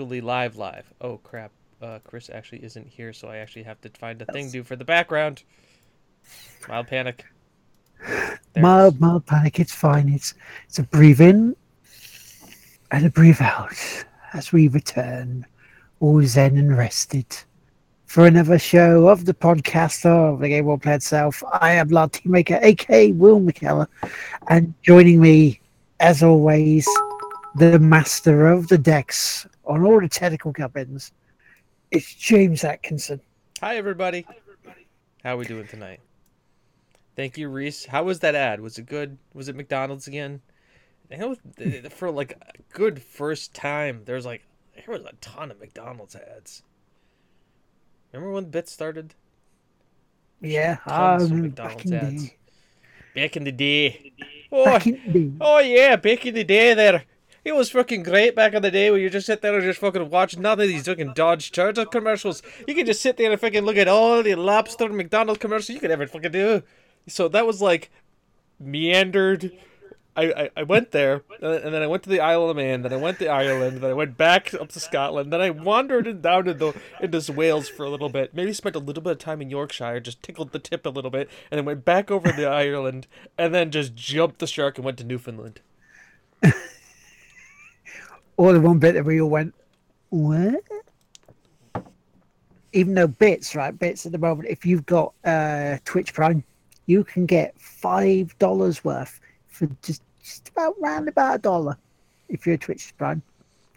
actually live live. Oh crap. Uh, Chris actually isn't here, so I actually have to find a thing to do for the background. Mild panic. There it Mild, mild panic. It's fine. It's it's a breathe in and a breathe out as we return, all zen and rested, for another show of the podcast of the Game Won't Play itself. I am Lardteamaker, aka Will McKellar, and joining me, as always, the master of the decks on all the technical gubbins. It's James Atkinson. Hi everybody. How are we doing tonight? Thank you, Reese. How was that ad? Was it good? Was it McDonald's again? Th- for like a good first time, there's like there was a ton of McDonald's ads. Remember when Bit started? Yeah, Tons of um, McDonald's back ads. day. Back in the day. Oh, Back in the day. oh yeah, back in the day there. It was fucking great back in the day where you just sit there and just fucking watch none of these fucking Dodge Charger commercials. You could just sit there and fucking look at all the lobster McDonald's commercials you could ever fucking do. So that was like meandered. I, I, I went there, uh, and then I went to the Isle of Man, then I went to Ireland, then I went back up to Scotland, then I wandered down into, into Wales for a little bit, maybe spent a little bit of time in Yorkshire, just tickled the tip a little bit, and then went back over to Ireland, and then just jumped the shark and went to Newfoundland. Or the one bit that we all went, what? Even though bits, right? Bits at the moment, if you've got uh, Twitch Prime, you can get five dollars worth for just just about round about a dollar if you're a Twitch Prime.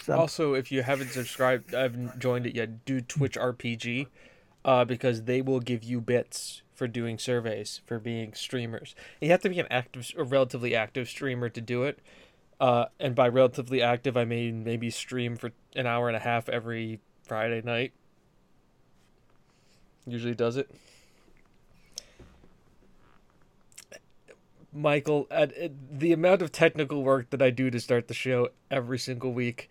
So Also, if you haven't subscribed, I haven't joined it yet, do Twitch RPG, uh, because they will give you bits for doing surveys for being streamers. You have to be an active, a relatively active streamer to do it. Uh, and by relatively active, I mean maybe stream for an hour and a half every Friday night. Usually does it. Michael, at, at the amount of technical work that I do to start the show every single week,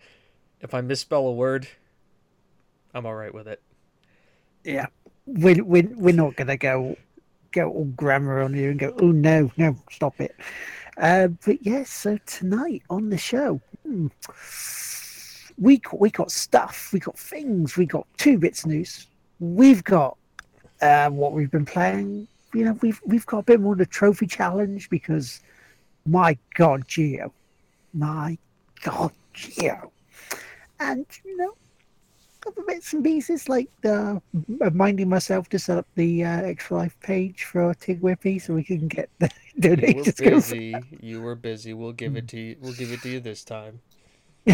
if I misspell a word, I'm all right with it. yeah, we're, we're, we're not gonna go go all grammar on you and go, oh no, no, stop it. Uh, but yes, so tonight on the show, hmm, we got- we got stuff, we got things, we got two bits news, we've got uh, what we've been playing. You know, we've we've got a bit more of the trophy challenge because, my God, Geo, my God, Geo, and you know, other bits and pieces like uh, reminding myself to set up the uh, extra life page for Tig Whippy so we can get the You were donations. going for busy. You were busy. We'll give it to you. We'll give it to you this time.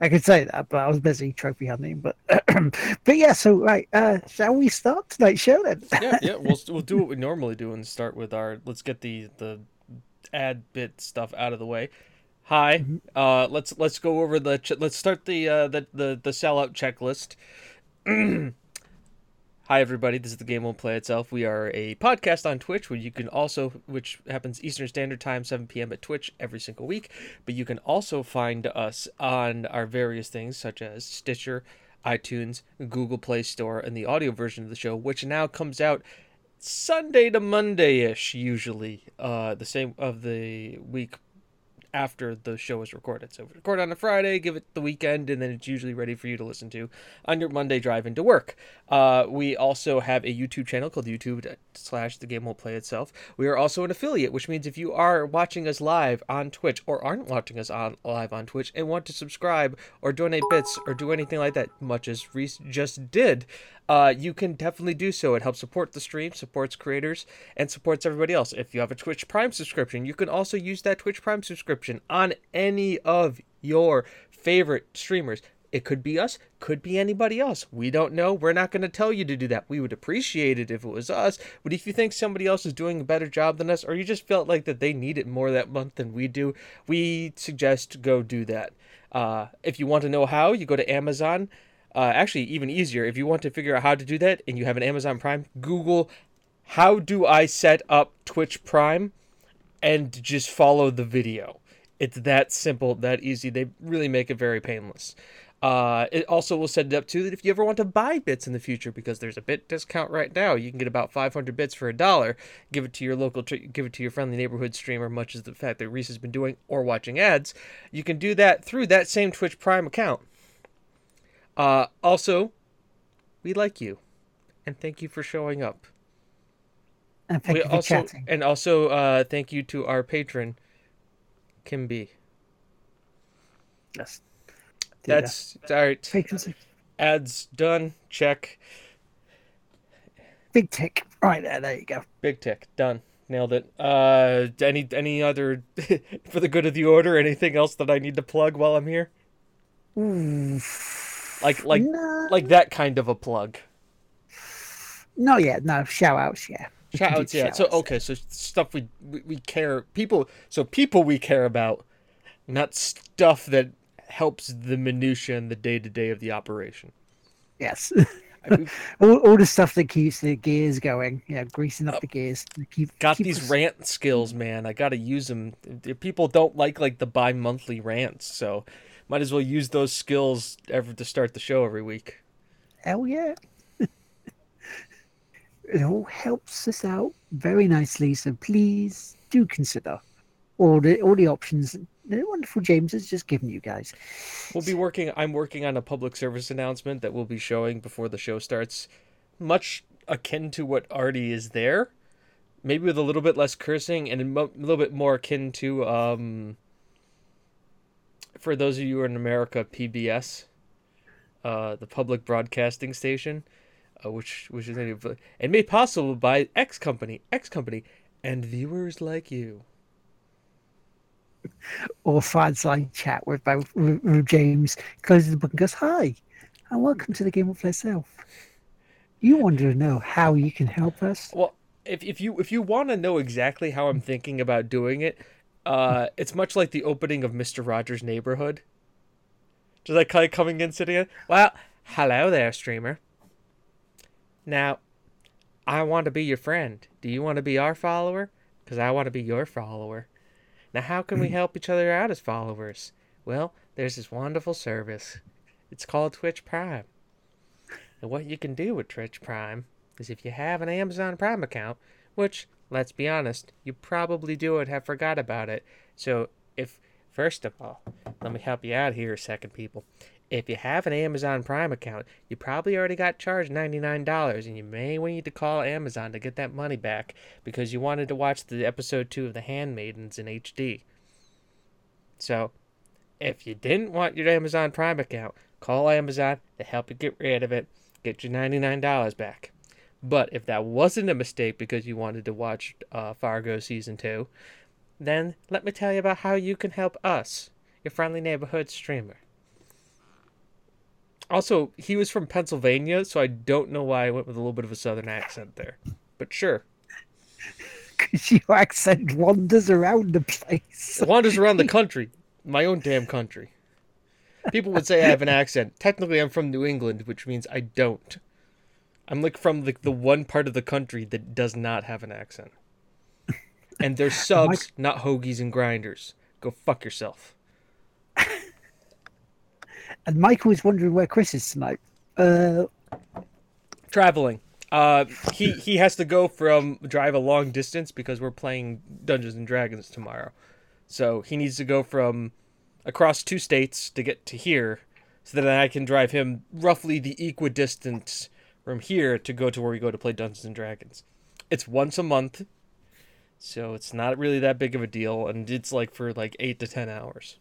I could say that, but I was busy trophy hunting. But but yeah, so right, uh, shall we start tonight's show then? Yeah, yeah. We'll we'll do what we normally do and start with our. Let's get the the ad bit stuff out of the way. Hi. Uh, let's let's go over the. Ch- let's start the uh the the the sellout checklist. Hi everybody, this is the game won't play itself. We are a podcast on Twitch where you can also which happens Eastern Standard Time 7 p.m. at Twitch every single week, but you can also find us on our various things such as Stitcher, iTunes, Google Play Store, and the audio version of the show, which now comes out Sunday to Monday-ish usually, uh the same of the week after the show is recorded. So record on a Friday, give it the weekend, and then it's usually ready for you to listen to on your Monday drive into work. Uh, we also have a YouTube channel called YouTube slash The Game Won't Play Itself. We are also an affiliate, which means if you are watching us live on Twitch or aren't watching us on live on Twitch and want to subscribe or donate bits or do anything like that, much as Reese just did, uh, you can definitely do so. It helps support the stream, supports creators, and supports everybody else. If you have a Twitch Prime subscription, you can also use that Twitch Prime subscription on any of your favorite streamers. It could be us, could be anybody else. We don't know. We're not going to tell you to do that. We would appreciate it if it was us, but if you think somebody else is doing a better job than us, or you just felt like that they need it more that month than we do, we suggest go do that. Uh, if you want to know how, you go to Amazon. Uh, actually, even easier, if you want to figure out how to do that and you have an Amazon Prime, Google how do I set up Twitch Prime and just follow the video. It's that simple, that easy. They really make it very painless. Uh, it also will set it up too that if you ever want to buy bits in the future, because there's a bit discount right now, you can get about 500 bits for a dollar. Give it to your local, give it to your friendly neighborhood streamer, much as the fact that Reese has been doing, or watching ads. You can do that through that same Twitch Prime account. Uh, also, we like you, and thank you for showing up. And thank we you for also, chatting. and also, uh, thank you to our patron, Kim B. Yes. Do that. That's all right. Frequency. Ads done. Check. Big tick. Right there, there you go. Big tick. Done. Nailed it. Uh, any any other for the good of the order? Anything else that I need to plug while I'm here? Ooh. Like like no, like that kind of a plug. no, yeah, no. Shout outs, yeah. Shout outs, yeah. So shout-outs. okay, so stuff we, we we care people. So people we care about, not stuff that helps the minutia and the day to day of the operation. Yes. I- all, all the stuff that keeps the gears going. Yeah, greasing up uh, the gears. Keep, got keep these us- rant skills, man. I gotta use them. People don't like like the bi-monthly rants, so might as well use those skills ever to start the show every week. Hell yeah. it all helps us out very nicely. So please do consider all the all the options that the wonderful James has just given you guys. We'll be working. I'm working on a public service announcement that we'll be showing before the show starts, much akin to what already is there, maybe with a little bit less cursing and a mo- little bit more akin to um. For those of you who are in America, PBS, uh, the public broadcasting station, uh, which which is and made possible by X company, X company, and viewers like you. Or fireside chat with with James closes the book and goes, Hi, and welcome to the Game of Play Self. You want to know how you can help us? Well, if if you if you want to know exactly how I'm thinking about doing it, uh, it's much like the opening of Mister Rogers' Neighborhood. Just like kind of coming in, sitting in. Well, hello there, streamer. Now, I want to be your friend. Do you want to be our follower? Because I want to be your follower. Now, how can we help each other out as followers? Well, there's this wonderful service. It's called Twitch Prime. And what you can do with Twitch Prime is if you have an Amazon Prime account, which, let's be honest, you probably do and have forgot about it. So, if, first of all, let me help you out here second, people. If you have an Amazon Prime account, you probably already got charged $99, and you may need to call Amazon to get that money back because you wanted to watch the episode 2 of The Handmaidens in HD. So, if you didn't want your Amazon Prime account, call Amazon to help you get rid of it, get your $99 back. But if that wasn't a mistake because you wanted to watch uh, Fargo season two, then let me tell you about how you can help us, your friendly neighborhood streamer. Also, he was from Pennsylvania, so I don't know why I went with a little bit of a southern accent there. But sure. Because your accent wanders around the place. It wanders around the country, my own damn country. People would say I have an accent. Technically, I'm from New England, which means I don't. I'm like from like the one part of the country that does not have an accent. And they're subs, not hoagies and grinders. Go fuck yourself. And Michael is wondering where Chris is tonight. Uh, Traveling. Uh, he he has to go from drive a long distance because we're playing Dungeons and Dragons tomorrow. So he needs to go from across two states to get to here, so that I can drive him roughly the equidistance from here to go to where we go to play Dungeons and Dragons. It's once a month, so it's not really that big of a deal, and it's like for like eight to ten hours.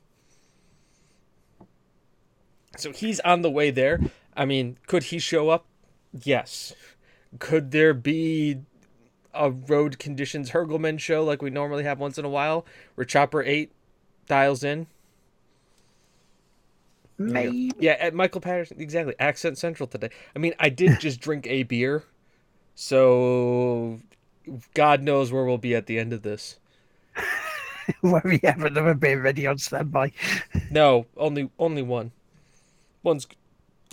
So he's on the way there. I mean, could he show up? Yes. Could there be a road conditions Hurgleman show like we normally have once in a while, where Chopper Eight dials in? Maybe. Yeah, at Michael Patterson, exactly. Accent Central today. I mean, I did just drink a beer, so God knows where we'll be at the end of this. Where we have another beer ready on standby. No, only only one. One's.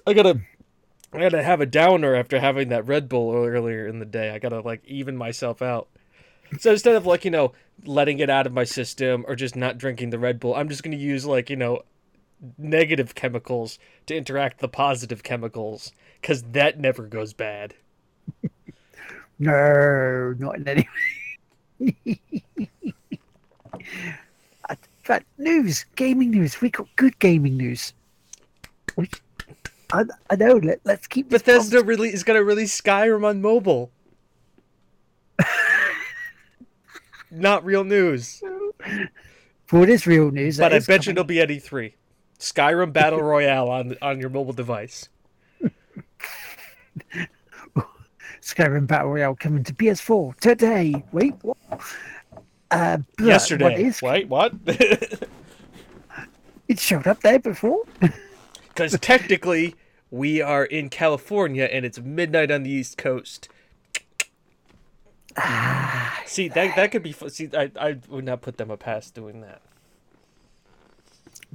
I gotta. I gotta have a downer after having that Red Bull earlier in the day. I gotta like even myself out. So instead of like you know letting it out of my system or just not drinking the Red Bull, I'm just gonna use like you know negative chemicals to interact the positive chemicals because that never goes bad. No, not in any way. but news, gaming news. We got good gaming news. I, I know. Let, let's keep. this Bethesda really is going to release Skyrim on mobile. Not real news, it is real news. but I bet you it'll be at E3. Skyrim Battle Royale on on your mobile device. Skyrim Battle Royale coming to PS4 today. Wait, what? Uh, Yesterday. is, Wait, what? it showed up there before. Because technically, we are in California and it's midnight on the East Coast. See that that could be. See, I I would not put them a pass doing that.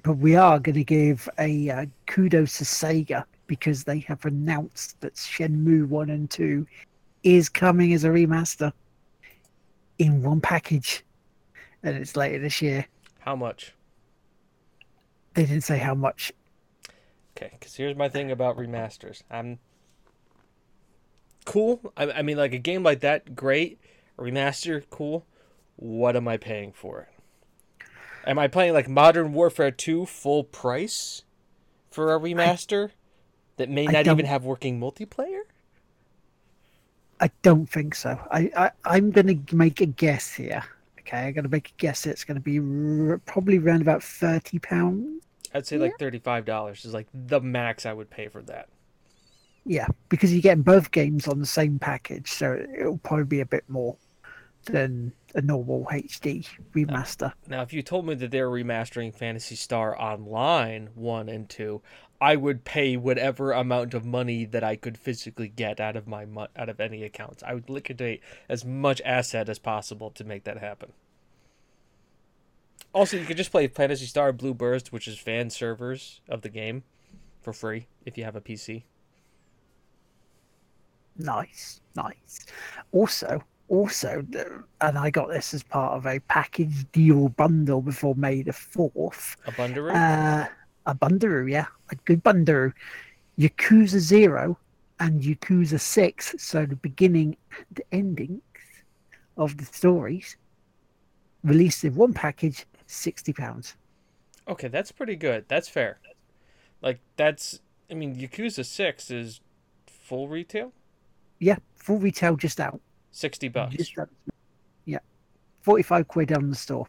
But we are going to give a uh, kudos to Sega because they have announced that Shenmue 1 and 2 is coming as a remaster in one package. And it's later this year. How much? They didn't say how much. Okay, because here's my thing about remasters. I'm cool. I, I mean, like a game like that, great. A remaster, cool. What am I paying for it? Am I playing like Modern Warfare 2 full price for a remaster that may I not even have working multiplayer? I don't think so. I, I, I'm going to make a guess here. Okay, I'm going to make a guess. It's going to be r- probably around about £30. I'd say like thirty-five dollars is like the max I would pay for that. Yeah, because you get both games on the same package. So it'll probably be a bit more than a normal HD remaster. Now, if you told me that they're remastering Phantasy Star Online 1 and 2, I would pay whatever amount of money that I could physically get out of my out of any accounts. I would liquidate as much asset as possible to make that happen. Also, you could just play Phantasy Star Blue Burst, which is fan servers of the game, for free if you have a PC. Nice, nice. Also, also, and I got this as part of a package deal bundle before May the fourth. A Bundaroo? Uh, a Bundaroo, yeah, a good Bundaroo. Yakuza Zero and Yakuza Six, so the beginning and endings of the stories, released in one package, sixty pounds. okay, that's pretty good. That's fair. Like that's I mean, Yakuza 6 is full retail? Yeah, full retail just out. 60 bucks. Just. Yeah, forty-five quid on the store.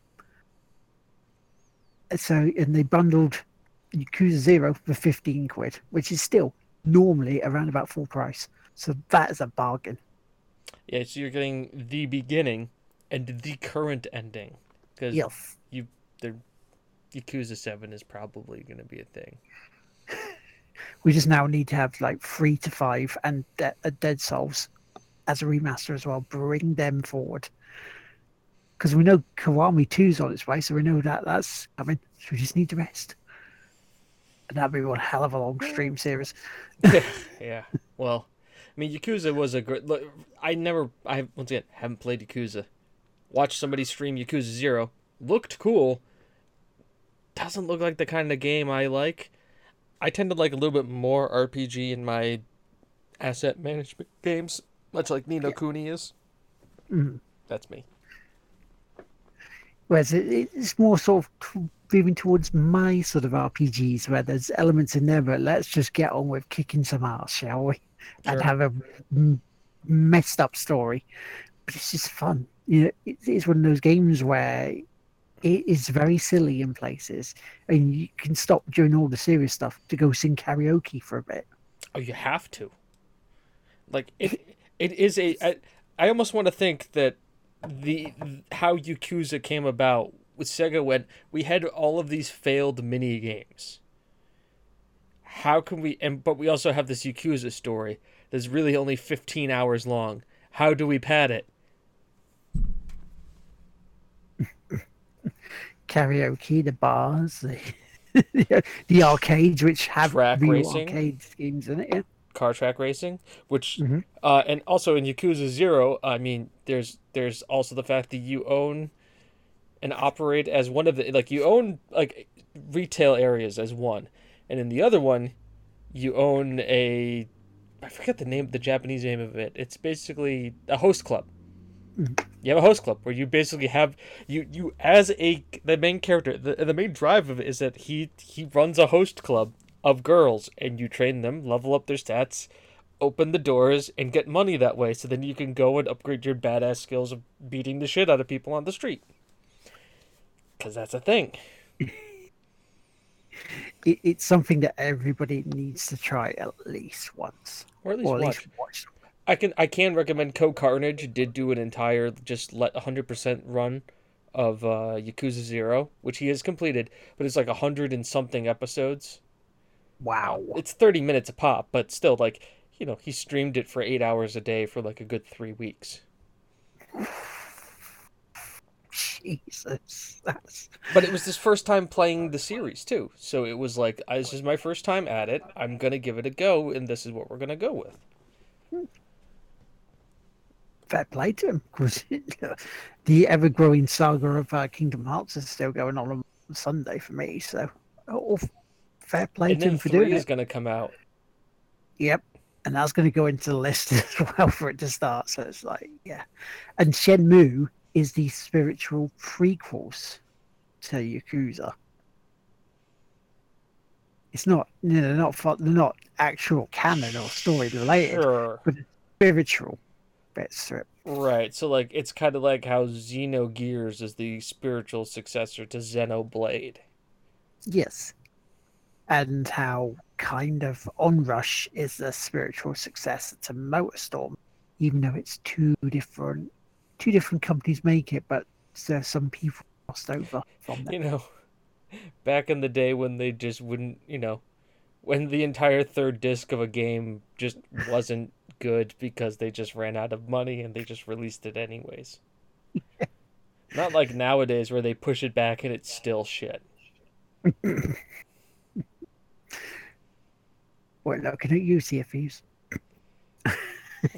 So, and they bundled Yakuza Zero for fifteen quid, which is still normally around about full price. So that is a bargain. Yeah, so you're getting the beginning and the current ending. Because Yes. you, the Yakuza Seven is probably going to be a thing. We just now need to have like three to five and De- uh, Dead Souls as a remaster as well. Bring them forward. Because we know Kiwami 2's on its way, so we know that that's coming. So we just need to rest. And that'd be one hell of a long stream series. yeah. Well, I mean, Yakuza was a great. Look, I never. I once again haven't played Yakuza. Watched somebody stream Yakuza Zero. Looked cool. Doesn't look like the kind of game I like. I tend to like a little bit more RPG in my asset management games, much like Ni no Kuni is. Mhm. That's me. Whereas it, it's more sort of moving towards my sort of RPGs where there's elements in there, but let's just get on with kicking some ass, shall we? And Sure. have a m- messed up story. But it's just fun. You know, it, it's one of those games where it is very silly in places, and you can stop during all the serious stuff to go sing karaoke for a bit. Oh, you have to. Like it, it is a. I, I almost want to think that the how Yakuza came about with Sega when we had all of these failed mini games. How can we? And but we also have this Yakuza story that's really only fifteen hours long. How do we pad it? Karaoke, the bars, the, the arcades, which have Track real racing. arcade schemes in it. Yeah. Car track racing, which Mhm. uh, and also in Yakuza Zero, I mean, there's there's also the fact that you own and operate as one of the like you own like retail areas as one, and in the other one, you own a I forget the name the Japanese name of it. It's basically a host club. You have a host club where you basically have you you as a the main character the the main drive of it is that he he runs a host club of girls and you train them, level up their stats, open the doors and get money that way so then you can go and upgrade your badass skills of beating the shit out of people on the street. Cuz that's a thing. It, it's something that everybody needs to try at least once, Or at least or at watch. least watch. I can I can recommend Co Carnage did do an entire just let 100% run of uh, Yakuza 0, which he has completed, but it's like 100 and something episodes. Wow, It's 30 minutes a pop, but still like, you know, he streamed it for 8 hours a day for like a good 3 weeks. Jesus, that's But it was his first time playing the series too. So it was like "Uh, this is my first time at it. I'm going to give it a go and this is what we're going to go with. fair play to him because the ever-growing saga of uh, Kingdom Hearts is still going on on Sunday for me. So, oh, fair play to him for doing is going to come out. Yep. And that's going to go into the list as well for it to start. So it's like, yeah. And Shenmue is the spiritual prequels to Yakuza. It's not, you know, they're not, they're not actual canon or story related, Sure. But spiritual bits to it. Right. So like it's kind of like how Xenogears is the spiritual successor to Xenoblade. Yes. And how kind of Onrush is the spiritual successor to Motorstorm, even though it's two different two different companies make it, but there's some people crossed over from them. You know, back in the day when they just wouldn't, you know, when the entire third disc of a game just wasn't good because they just ran out of money and they just released it anyways. Not like nowadays where they push it back and it's still shit. We're looking at you, CFEs.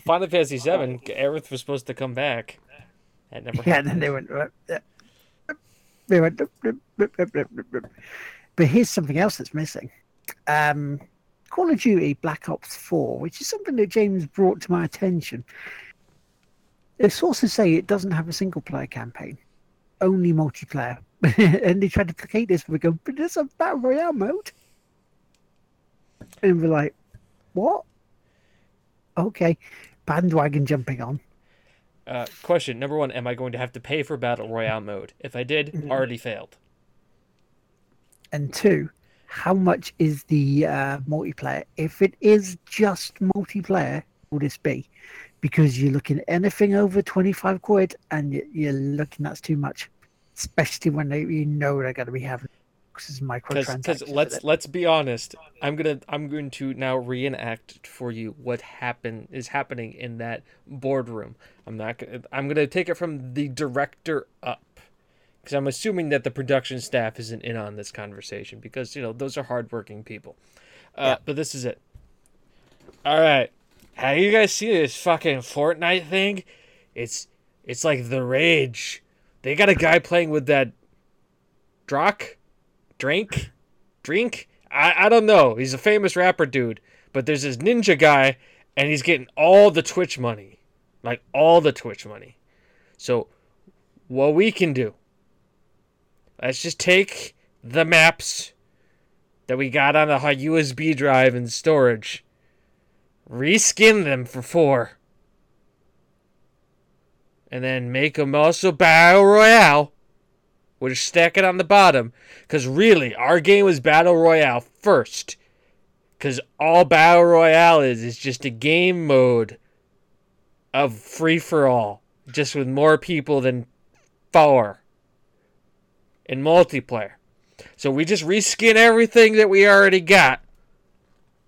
Final Fantasy VII, Aerith was supposed to come back. That never Yeah, happened. and then they went. "Uh, uh," They went. "Dup, dup, dup, dup, dup, dup, dup." But here's something else that's missing. Um, Call of Duty Black Ops 4, which is something that James brought to my attention. The sources say it doesn't have a single player campaign, only multiplayer. and they tried to placate this, we go, but there's a battle royale mode. And we're like, what? Okay, bandwagon jumping on. Uh, question number one: Am I going to have to pay for battle royale mode? If I did, Mm-hmm. already failed. and two, how much is the uh, multiplayer? If it is just multiplayer, will this be? Because you're looking at anything over 25 quid and you- you're looking that's too much, especially when they, you know they're going to be having because Because let's let's be honest. I'm gonna I'm going to now reenact for you what happened is happening in that boardroom. I'm not gonna I'm gonna take it from the director up. Because I'm assuming that the production staff isn't in on this conversation because you know those are hardworking people. Uh, Yeah. But this is it. All right, have you guys seen this fucking Fortnite thing? It's it's like the rage. They got a guy playing with that Drock, drink, drink. I I don't know. He's a famous rapper dude, but there's this ninja guy, and he's getting all the Twitch money, like all the Twitch money. So, what we can do? Let's just take the maps that we got on a USB drive and storage, reskin them for four, and then make them also battle royale. We'll just stack it on the bottom, because really, our game was battle royale first. Because all battle royale is is just a game mode of free for all, just with more people than four in multiplayer. So we just reskin everything that we already got.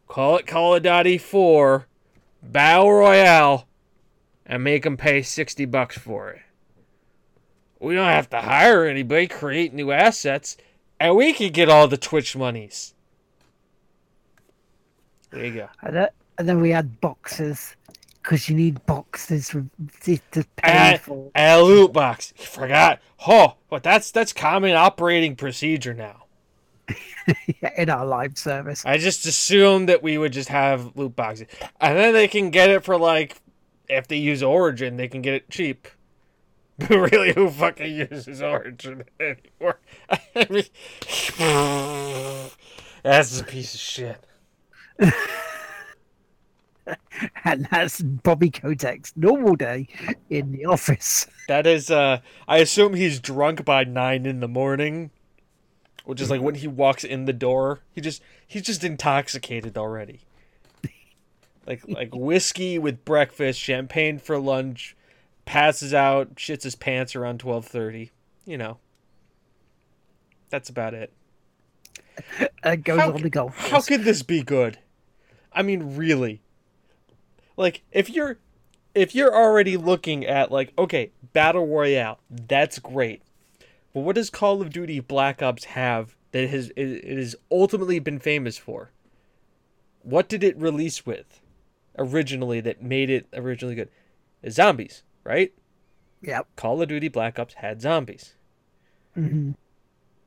Call it Call of Duty 4 Battle Royale and make them pay 60 bucks for it. We don't have to hire anybody, create new assets, and we can get all the Twitch monies. There you go. And, then, and then we had boxes because you need boxes with to pay for. and a loot box. You forgot. Oh, but that's that's common operating procedure now. in our live service. I just assumed that we would just have loot boxes, and then they can get it for like, if they use Origin, they can get it cheap. But really, who fucking uses Origin anymore? I mean, that's a piece of shit. And that's Bobby Kotick's normal day in the office. That is, uh, I assume he's drunk by nine in the morning, which is like when he walks in the door. He just he's just intoxicated already. Like like whiskey with breakfast, champagne for lunch, passes out, shits his pants around twelve thirty. You know, that's about it. Goes How on the golf How could this be good? I mean, really. Like if you're if you're already looking at like okay, battle royale, that's great. But what does Call of Duty Black Ops have that it has it has ultimately been famous for? What did it release with originally that made it originally good? Zombies, right? Yep. Call of Duty Black Ops had zombies. hmm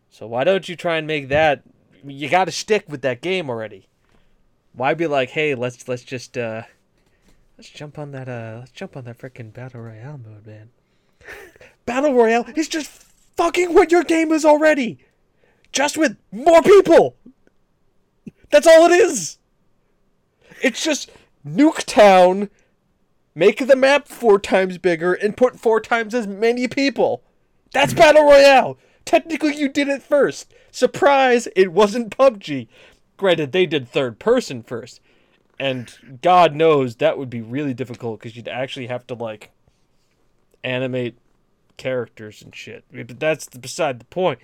So why don't you try and make that? You got to stick with that game already. Why be like, hey, let's let's just uh, let's jump on that uh, let's jump on that freaking battle royale mode, man. battle royale is just fucking what your game is already, just with more people. That's all it is. It's just Nuketown, make the map four times bigger, and put four times as many people. That's battle royale. Technically, you did it first. Surprise! It wasn't PUBG. Granted, they did third person first, and God knows that would be really difficult because you'd actually have to like animate characters and shit. But that's beside the point.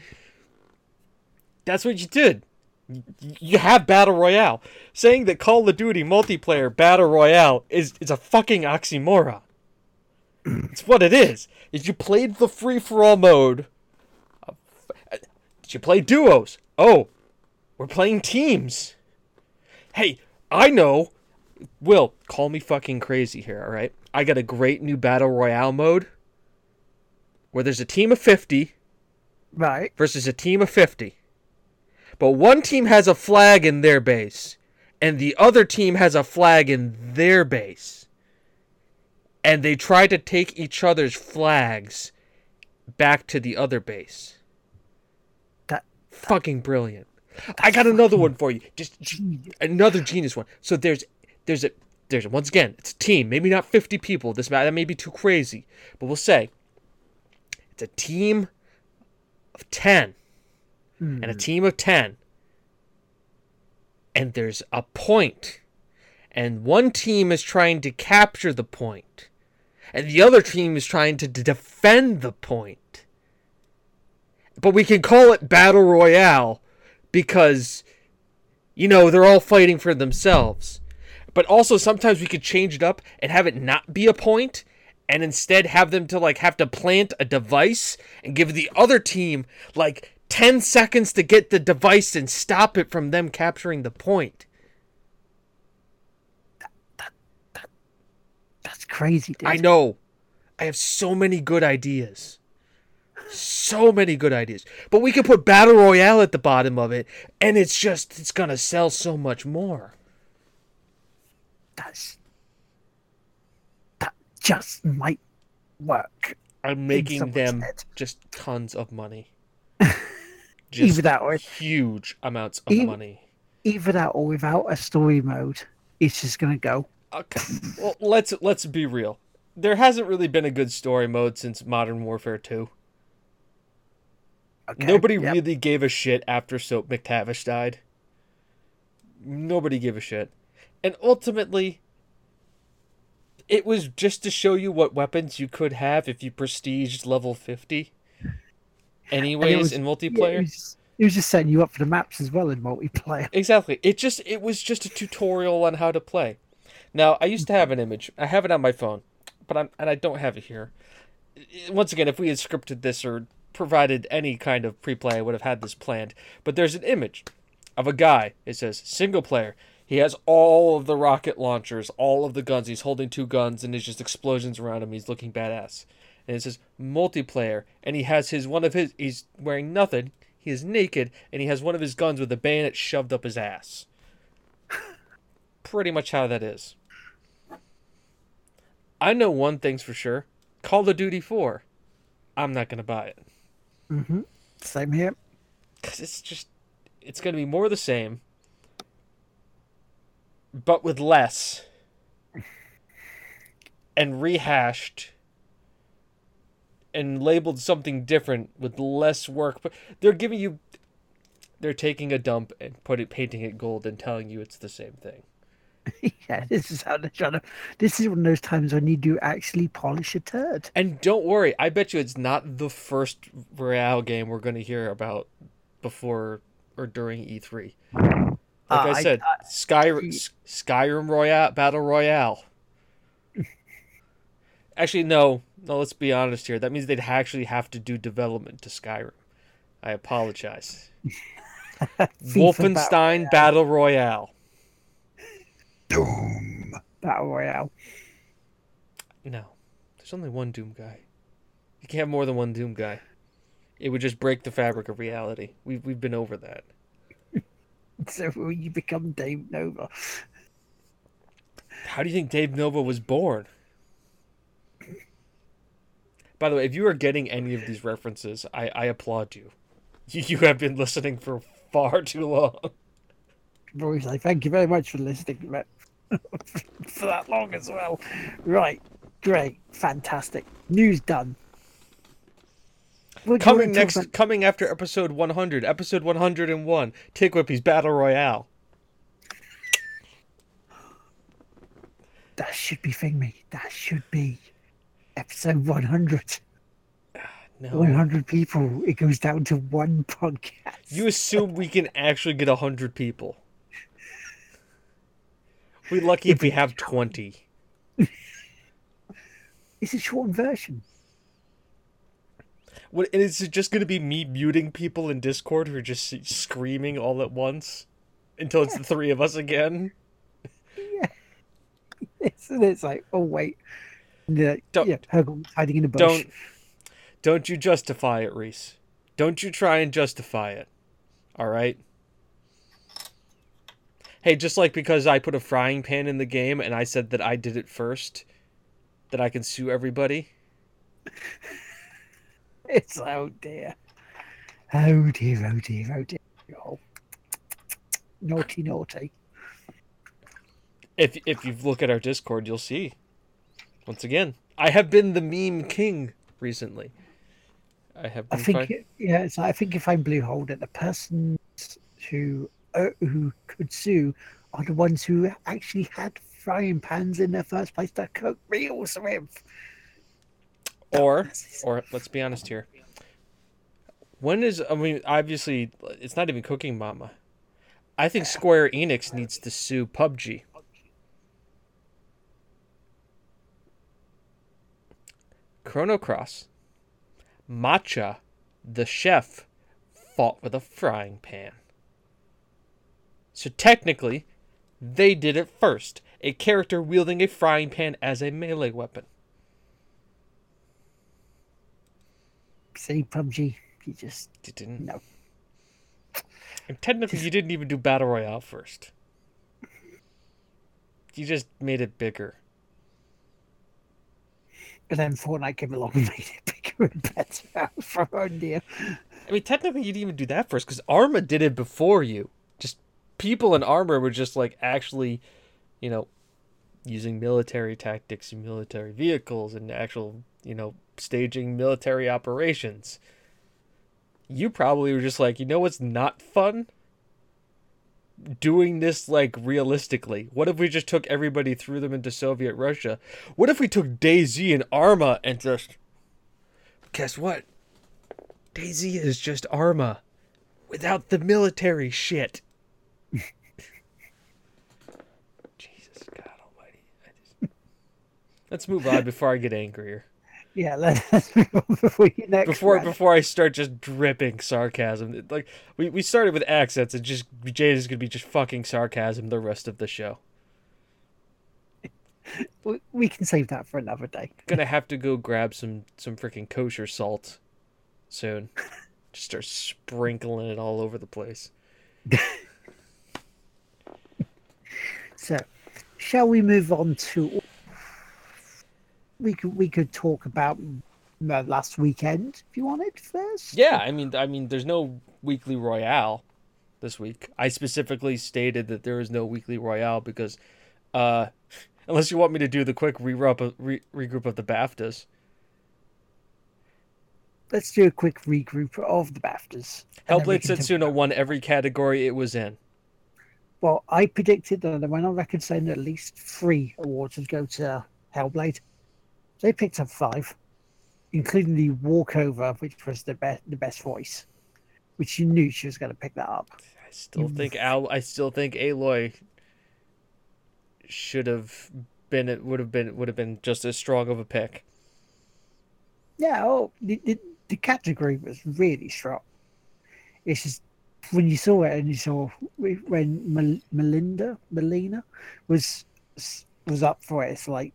That's what you did. You have battle royale. Saying that Call of Duty multiplayer battle royale is is a fucking oxymoron. It's what it is. Is you played the free for all mode. uh, Did you play duos? Oh, we're playing teams. Hey, I know. Will, call me fucking crazy here, all right? I got a great new battle royale mode where there's a team of 50 Right. versus a team of 50. But one team has a flag in their base, and the other team has a flag in their base. And they try to take each other's flags back to the other base. That Fucking brilliant. I got another one for you. Just another genius one. So there's there's a there's a, once again it's a team, maybe not 50 people. This that may be too crazy, but we'll say it's a team of 10 and a hmm. team of 10 and there's a point. And one team is trying to capture the point. And the other team is trying to defend the point. But we can call it battle royale because you know they're all fighting for themselves. But also sometimes we could change it up and have it not be a point and instead have them to like have to plant a device and give the other team like 10 seconds to get the device and stop it from them capturing the point That that That's crazy, dude. i know i have so many good ideas so many good ideas but we could put battle royale at the bottom of it and it's just it's gonna sell so much more That's that just might work. i'm making them head. just tons of money just that or huge amounts of money either that or without a story mode, it's just gonna go. Okay. Well, let's let's be real. There hasn't really been a good story mode since Modern Warfare 2. Okay. Nobody yep. really gave a shit after Soap McTavish died. Nobody gave a shit. And ultimately it was just to show you what weapons you could have if you prestiged level 50. Anyways, was- in Yeah, multiplayer. it, was, it was just setting you up for the maps as well in multiplayer. Exactly. It just it was just a tutorial on how to play. Now, I used to have an image. I have it on my phone, but I'm and I don't have it here. Once again, if we had scripted this or provided any kind of pre-play, I would have had this planned. But there's an image of a guy. It says single player. He has all of the rocket launchers, all of the guns. He's holding two guns, and there's just explosions around him. He's looking badass. And it says multiplayer, and he has his one of his. He's wearing nothing. He is naked, and he has one of his guns with a bayonet shoved up his ass. Pretty much how that is. I know one thing's for sure: Call of Duty Four. I'm not gonna buy it Mm-hmm. Same here. because it's just it's going to be more of the same but with less and rehashed and labeled something different with less work but they're giving you they're taking a dump and put it painting it gold and telling you it's the same thing yeah, this is how they're trying to. This is one of those times when you do actually polish a turd. and don't worry i bet you it's not the first royale game we're going to hear about before or during e3 Like Uh, I I- said, Sky S- Skyrim Royale Battle Royale. actually, no, no. Let's be honest here. That means they'd actually have to do development to Skyrim. I apologize. Wolfenstein Battle Royale. Doom Battle Royale. No, there's only one Doom guy. You can't have more than one Doom guy. It would just break the fabric of reality. We've we've been over that. So will you become Dave Nova. How do you think Dave Nova was born? By the way, if you are getting any of these references, I, I applaud you. you. You have been listening for far too long. Always like, thank you very much for listening Matt, for that long as well. Right, great, fantastic. News done. Coming next, about? coming after episode 100, episode 101, Tick Whippy's Battle Royale. That should be thing me. That should be episode 100. No. 100 people. It goes down to one podcast. You assume we can actually get 100 people. We're lucky if we have 20. It's a shortened version. What, and is it just going to be me muting people in Discord who are just screaming all at once until it's the three of us again? Yeah. It's, it's like, oh, wait. Yeah, Don't- yeah, hiding in a bush. Don't don't you justify it, Reese. Don't you try and justify it. All right? Hey, just like because I put a frying pan in the game and I said that I did it first, that I can sue everybody. It's oh dear. Oh dear, oh dear, oh dear. Oh. Naughty, naughty. If if you look at our Discord, you'll see. Once again, I have been the meme king recently. I have I think, it- yeah, it's, I think if I'm blue holder, the persons who uh, who could sue are the ones who actually had frying pans in their first place to cook meals with. or or let's be honest here. When is I mean obviously it's not even Cooking Mama. I think Square Enix needs to sue PUBG. Chrono Cross. Matcha, the chef, fought with a frying pan. So technically, they did it first. A character wielding a frying pan as a melee weapon. See, PUBG, you just You didn't. no. And technically, you didn't even do battle royale first. You just made it bigger. And then Fortnite came along and made it bigger and better for India. I mean, technically, you didn't even do that first because Arma did it before you. Just people in armor were just like actually, you know, using military tactics and military vehicles and actual, you know, staging military operations. You probably were just like, you know what's not fun? Doing this like realistically. What if we just took everybody, threw them into Soviet Russia? What if we took DayZ and Arma and just. Guess what? DayZ is just Arma without the military shit. Jesus God Almighty! Just... Let's move on before I get angrier. Yeah, let's move on before you next. before before I start just dripping sarcasm. Like we, we started with accents, and just Jade is gonna be just fucking sarcasm the rest of the show. we, we can save that for another day. Gonna have to go grab some some freaking kosher salt soon. Just start sprinkling it all over the place. So, shall we move on to? We could we could talk about uh, last weekend if you wanted first. Yeah, I mean, I mean, there's no weekly royale this week. I specifically stated that there is no weekly royale because, uh, unless you want me to do the quick re-up of, re- regroup of the BAFTAs. Let's do a quick regroup of the BAFTAs. and then we Hellblade Setsuna won every category it was in. Well, I predicted that I went on record saying at least three awards would go to Hellblade. They picked up five, including the walkover, which was the best the best voice, which you knew she was going to pick that up. I still think Al. I still think Aloy should have been. It would have been would have been just as strong of a pick. Yeah, oh, the, the, the category was really strong. It's just when you saw it and you saw when Mel- Melinda, Melina was was up for it. It's like,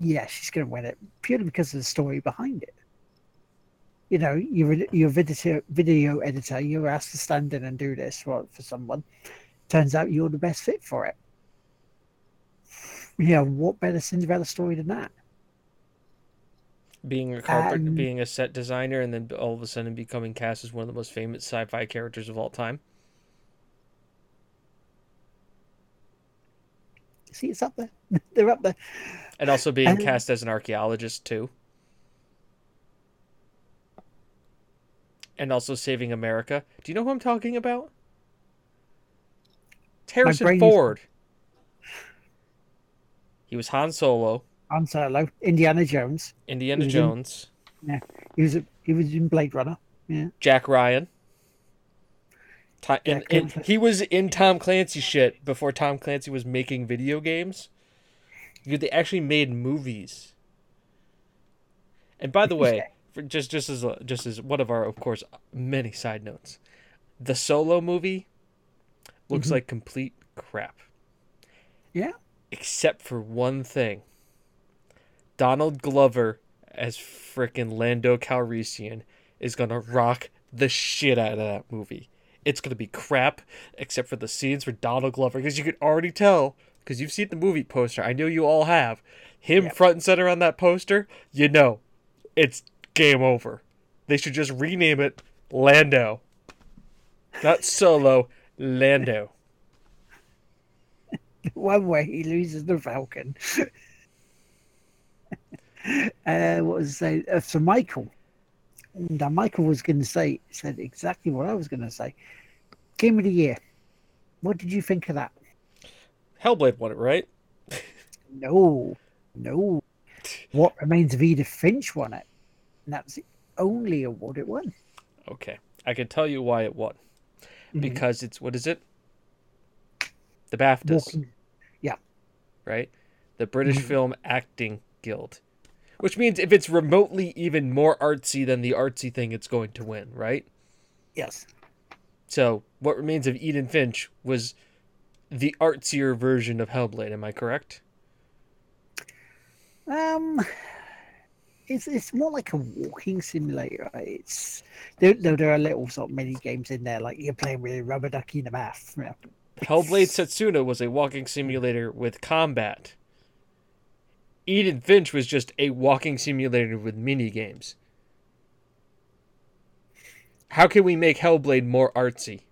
yeah, she's going to win it purely because of the story behind it. You know, you're you're a video video editor. You're asked to stand in and do this for for someone. Turns out you're the best fit for it. Yeah, what better Cinderella story than that? Being a carpet, Um, being a set designer, and then all of a sudden becoming cast as one of the most famous sci-fi characters of all time. See, it's up there. They're up there. And also being cast as an archaeologist too. And also saving America. Do you know who I'm talking about? Harrison is- Ford. He was Han Solo, Han Solo, Indiana Jones. Indiana. Jones, He was he was in Blade Runner. Yeah, Jack Ryan. And, and he was in Tom Clancy shit before Tom Clancy was making video games. Dude, They actually made movies. And by the way, for just just as a, just as one of our of course many side notes, the Solo movie looks Mhm. like complete crap. Yeah. Except for one thing. Donald Glover as frickin' Lando Calrissian is gonna rock the shit out of that movie. It's gonna be crap, except for the scenes for Donald Glover, because you can already tell, because you've seen the movie poster. I know you all have. Him front and center on that poster, you know, it's game over. They should just rename it Lando. Not Solo, Lando. one way he loses the Falcon. uh, what was I say? Uh, so Michael, now Michael was going to say said exactly what I was going to say. Game of the year. What did you think of that? Hellblade won it, right? No, no. What remains of Edith Finch won it. And that's the only award it won. Okay. I can tell you why it won. Mhm. Because it's, what is it? The BAFTAs. Walking, right? The British Mhm. Film Acting Guild. Which means if it's remotely even more artsy than the artsy thing, it's going to win, right? yes. So, What Remains of Eden Finch was the artsier version of Hellblade, am I correct? Um, it's it's more like a walking simulator. It's there. There, there are little sort of mini games in there, like you're playing with a rubber ducky in a math. You know. Hellblade Setsuna was a walking simulator with combat. Eden Finch was just a walking simulator with mini games. How can we make Hellblade more artsy?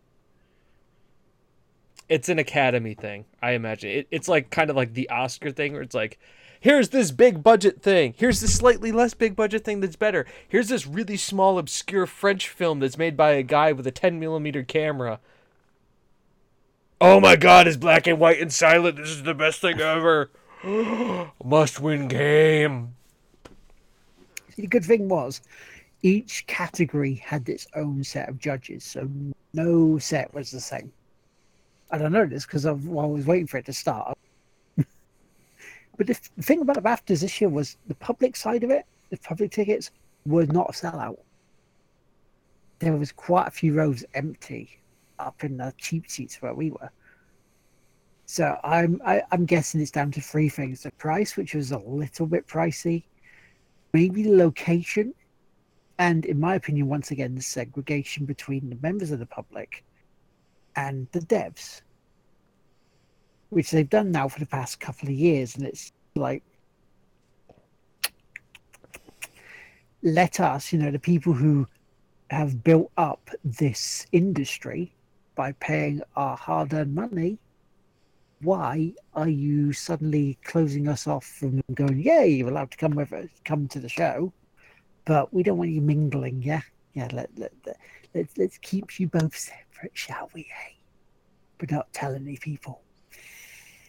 It's an Academy thing, I imagine. It, it's like kind of like the Oscar thing, where it's like, here's this big budget thing. Here's this slightly less big budget thing that's better. Here's this really small, obscure French film that's made by a guy with a 10 millimeter camera. Oh my god, it's black and white and silent. This is the best thing ever. Must win game. The good thing was, each category had its own set of judges, so no set was the same. I don't know this because I was waiting for it to start. but the, the thing about the BAFTAs this year was the public side of it the public tickets were not a sellout. There was quite a few rows empty up in the cheap seats where we were. So I'm I, am i am guessing it's down to three things: the price, which was a little bit pricey, maybe the location, and in my opinion, once again, the segregation between the members of the public and the devs, which they've done now for the past couple of years, and it's like let us, you know, the people who have built up this industry by paying our hard earned money, why are you suddenly closing us off from going, yeah, you're allowed to come with us, come to the show, but we don't want you mingling, yeah? Yeah, let, let, let, let's, let's keep you both separate, shall we, hey? But not tell any people.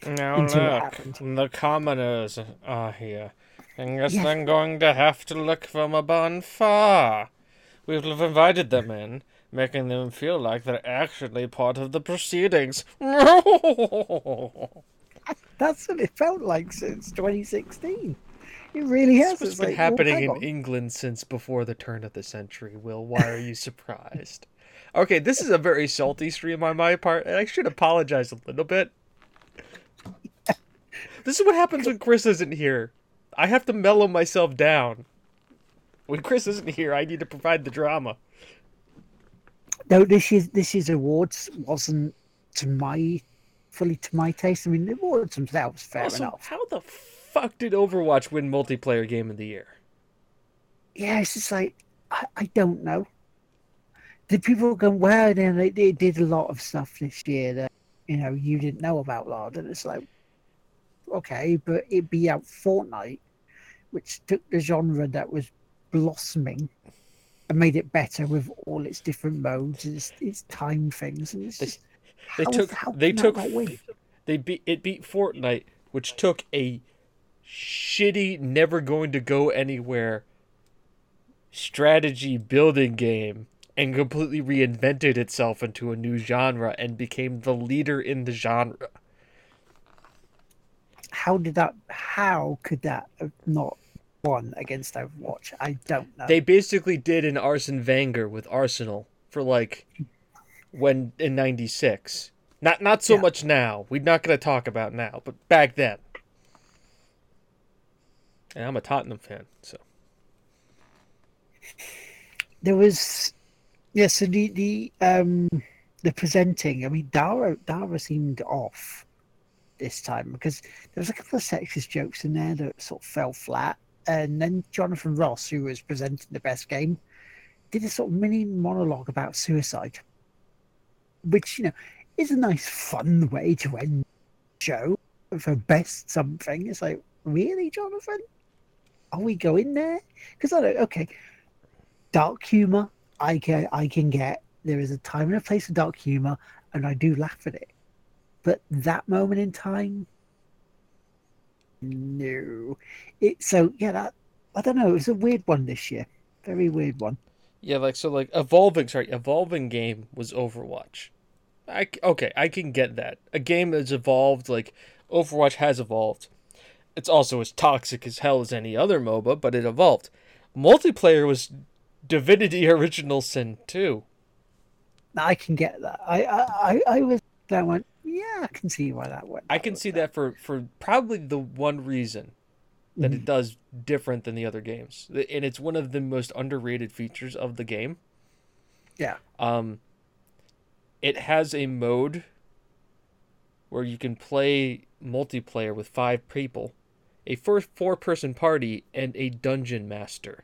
Now look, the commoners are here. I guess yes. I'm going to have to look from a bonfire. We've invited them in, making them feel like they're actually part of the proceedings. That's what it felt like since 2016. It really has. It's been like, happening in England since before the turn of the century, Will. Why are you surprised? okay, this is a very salty stream on my part, and I should apologize a little bit. This is what happens when Chris isn't here. I have to mellow myself down. When Chris isn't here, I need to provide the drama. No, this is this is awards wasn't to my fully to my taste. I mean, the awards themselves fair also, enough. How the fuck did Overwatch win multiplayer game of the year? Yeah, it's just like I, I don't know. Did people go well? Then they, they did a lot of stuff this year that you know you didn't know about, Lord, and it's like okay, but it'd be out Fortnite, which took the genre that was blossoming and made it better with all its different modes, its, its time things, and it's just, they, they took they took they beat it beat Fortnite, which took a shitty, never going to go anywhere strategy building game and completely reinvented itself into a new genre and became the leader in the genre how did that? How could that have not won against Overwatch? I don't know. They basically did an Arsene Wenger with Arsenal for like when in '96. Not not so yeah. much now. We're not going to talk about now, but back then. And I'm a Tottenham fan, so. There was, yes, yeah, so the the um the presenting. I mean, Dara Dara seemed off this time because there was a couple of sexist jokes in there that sort of fell flat. And then Jonathan Ross, who was presenting the best game, did a sort of mini monologue about suicide, which you know is a nice, fun way to end the show for best something. It's like, really, Jonathan? Are we going there? Because I don't. Okay, dark humor, I can I can get. There is a time and a place for dark humor, and I do laugh at it. But that moment in time, no. It so yeah, that I don't know. It was a weird one this year. Very weird one. Yeah, like so, like evolving. Sorry, evolving game was Overwatch. I okay, I can get that. A game that's evolved, like Overwatch has evolved. It's also as toxic as hell as any other MOBA, but it evolved. Multiplayer was Divinity Original Sin 2. I can get that. I I I was that went yeah, I can see why that would. I can see that for for probably the one reason that mm-hmm. it does different than the other games, and it's one of the most underrated features of the game. Yeah. Um. It has a mode where you can play multiplayer with five people, a first four-person party, and a dungeon master.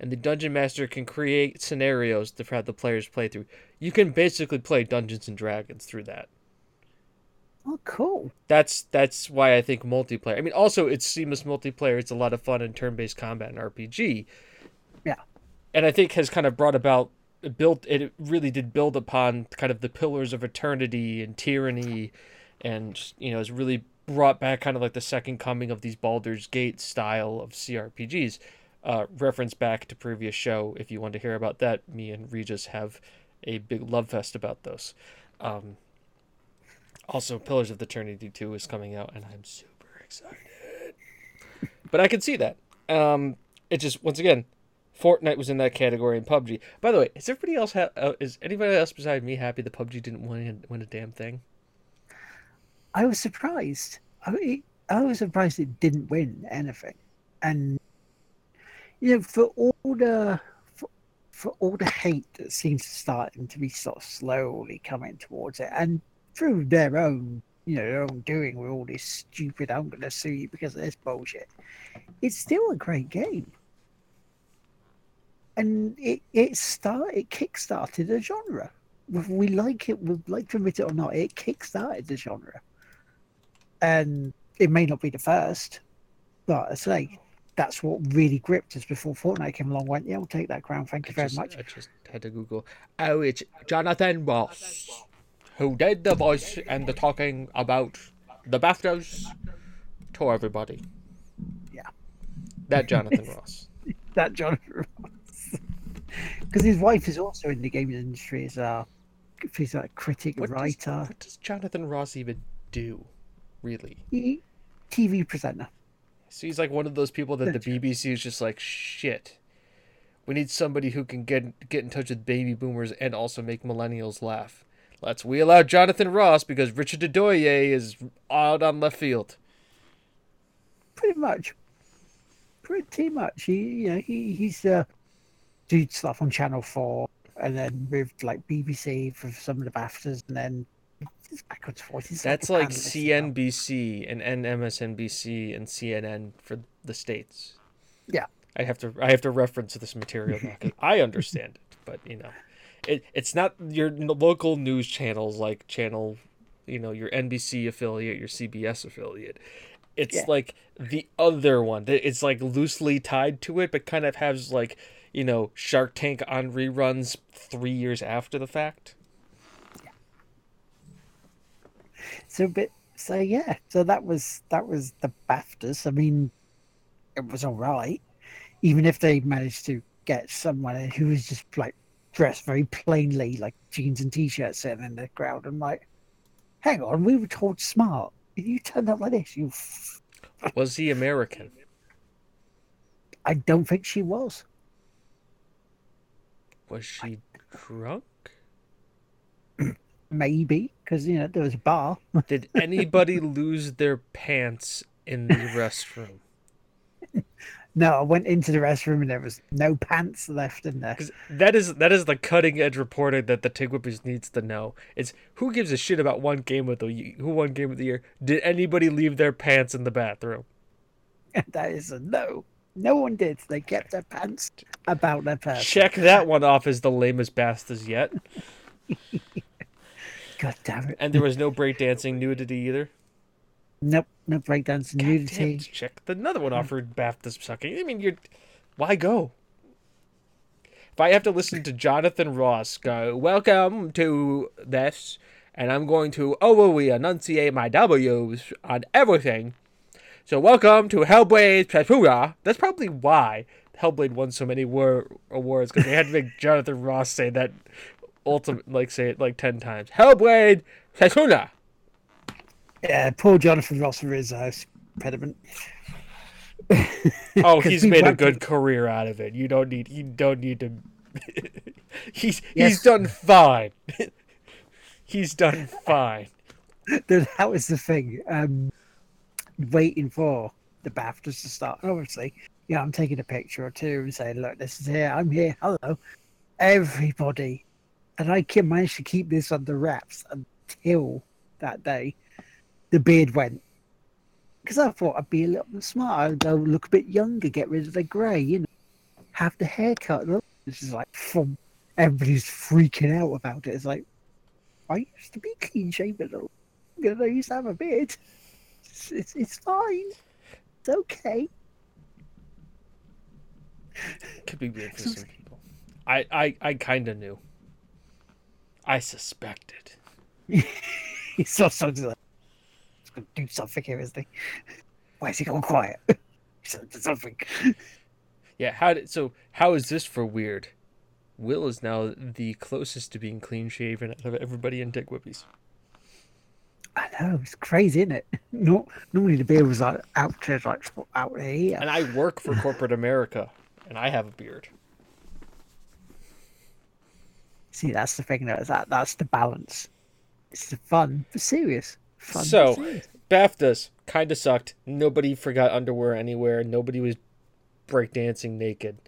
And the dungeon master can create scenarios to have the players play through. You can basically play Dungeons and Dragons through that. Oh, cool. That's that's why I think multiplayer. I mean, also it's seamless multiplayer. It's a lot of fun in turn-based combat and RPG. Yeah, and I think has kind of brought about built. It really did build upon kind of the pillars of eternity and tyranny, and you know, has really brought back kind of like the second coming of these Baldur's Gate style of CRPGs. Uh, reference back to previous show if you want to hear about that. Me and Regis have a big love fest about those. Um, also, Pillars of the Eternity 2 is coming out, and I'm super excited. But I can see that. Um, it just once again, Fortnite was in that category in PUBG. By the way, is everybody else ha- uh, is anybody else beside me happy that PUBG didn't win win a damn thing? I was surprised. I, I was surprised it didn't win anything, and you know, for all the for, all the hate that seems starting to be sort of slowly coming towards it, and through their own you know their own doing with all this stupid I'm gonna sue you because of this bullshit, it's still a great game. And it it start it kickstarted a genre. Whether we like it, we like to admit it or not, it kickstarted the genre. And it may not be the first, but I say that's what really gripped us before Fortnite came along. Went, yeah, we'll take that crown. Thank you I very just, much. I just had to Google. Oh, it's Jonathan Ross, who did the voice and the talking about the BAFTAs to everybody. Yeah. That Jonathan Ross. That Jonathan Ross, because his wife is also in the gaming industry as a she's a critic, What does, writer, what does Jonathan Ross even do, really? he- TV presenter. So he's like one of those people that the That's. BBC is just like, shit. We need somebody who can get get in touch with baby boomers and also make millennials laugh. Let's wheel out Jonathan Ross because Richard Ayoade is out on left field. pretty much pretty much he you know he he's uh did stuff on channel 4 and then moved like bbc for some of the baftas and then it's backwards and forwards. He's That's like as. CNBC and MSNBC and CNN for the states. Yeah. I have to I have to reference this material I understand it, but you know, it it's not your local news channels like channel, you know, your NBC affiliate, your CBS affiliate. It's Yeah. like the other one. that It's like loosely tied to it, but kind of has like you know Shark Tank on reruns three years after the fact. so but so yeah so that was that was the baftas i mean it was all right even if they managed to get someone who was just like dressed very plainly like jeans and t-shirts sitting in the crowd i'm like hang on we were told smart you turned up like this you f- Was he American? i don't think she was Was she drunk? maybe because you know there was a bar Did anybody lose their pants in the restroom? no i went into the restroom and there was no pants left in there that is that is the cutting edge reporting that the Tigwhippers needs to know. It's who gives a shit about one game of the who won game of the year? Did anybody leave their pants in the bathroom? that is a no no one did they kept their pants about their pants. Check that one off as the lamest bastards yet. god damn it And there was no breakdancing nudity either. Nope no breakdancing God nudity damn, check the another one offered BAFTA sucking. I mean, you're why go? If I have to listen to Jonathan Ross go, welcome to this, and I'm going to oh, overly enunciate my W's on everything. So welcome to Hellblade Pepura. That's probably why Hellblade won so many war- awards because they had to make Jonathan Ross say that ultimate, like say it like ten times. Hellblade Pepura. Yeah, poor Jonathan Ross for his uh, pediment. Oh, he's we made a good career out of it. You don't need. You don't need to. he's he's done fine. he's done fine. That that was the thing. Um, waiting for the BAFTAs to start. Obviously, yeah, I'm taking a picture or two and saying, "Look, this is here. I'm here. Hello, everybody." And I can manage to keep this under wraps until that day. The beard went because I thought I'd be a little bit smart. I'd go look a bit younger, get rid of the grey, you know, have the haircut. This is like, from everybody's freaking out about it. It's like, I used to be clean shaven. Know, I used to have a beard. It's, it's, it's fine. It's okay. Could be weird for some people. I I I kind of knew. I suspected. He's so something like, he's going to do something here, isn't he? Why is he going quiet? He's going to do something. Yeah. How did so? How is this for weird? Will is now the closest to being clean shaven out of everybody in Dick Whippies. I know it's crazy, isn't it? Not normally the beard was like out to like out here. And I work for corporate America, and I have a beard. See, that's the thing. Though, that that's the balance. It's the fun, but serious. Fun, So-. BAFTAs kind of sucked. Nobody forgot underwear anywhere. Nobody was breakdancing naked.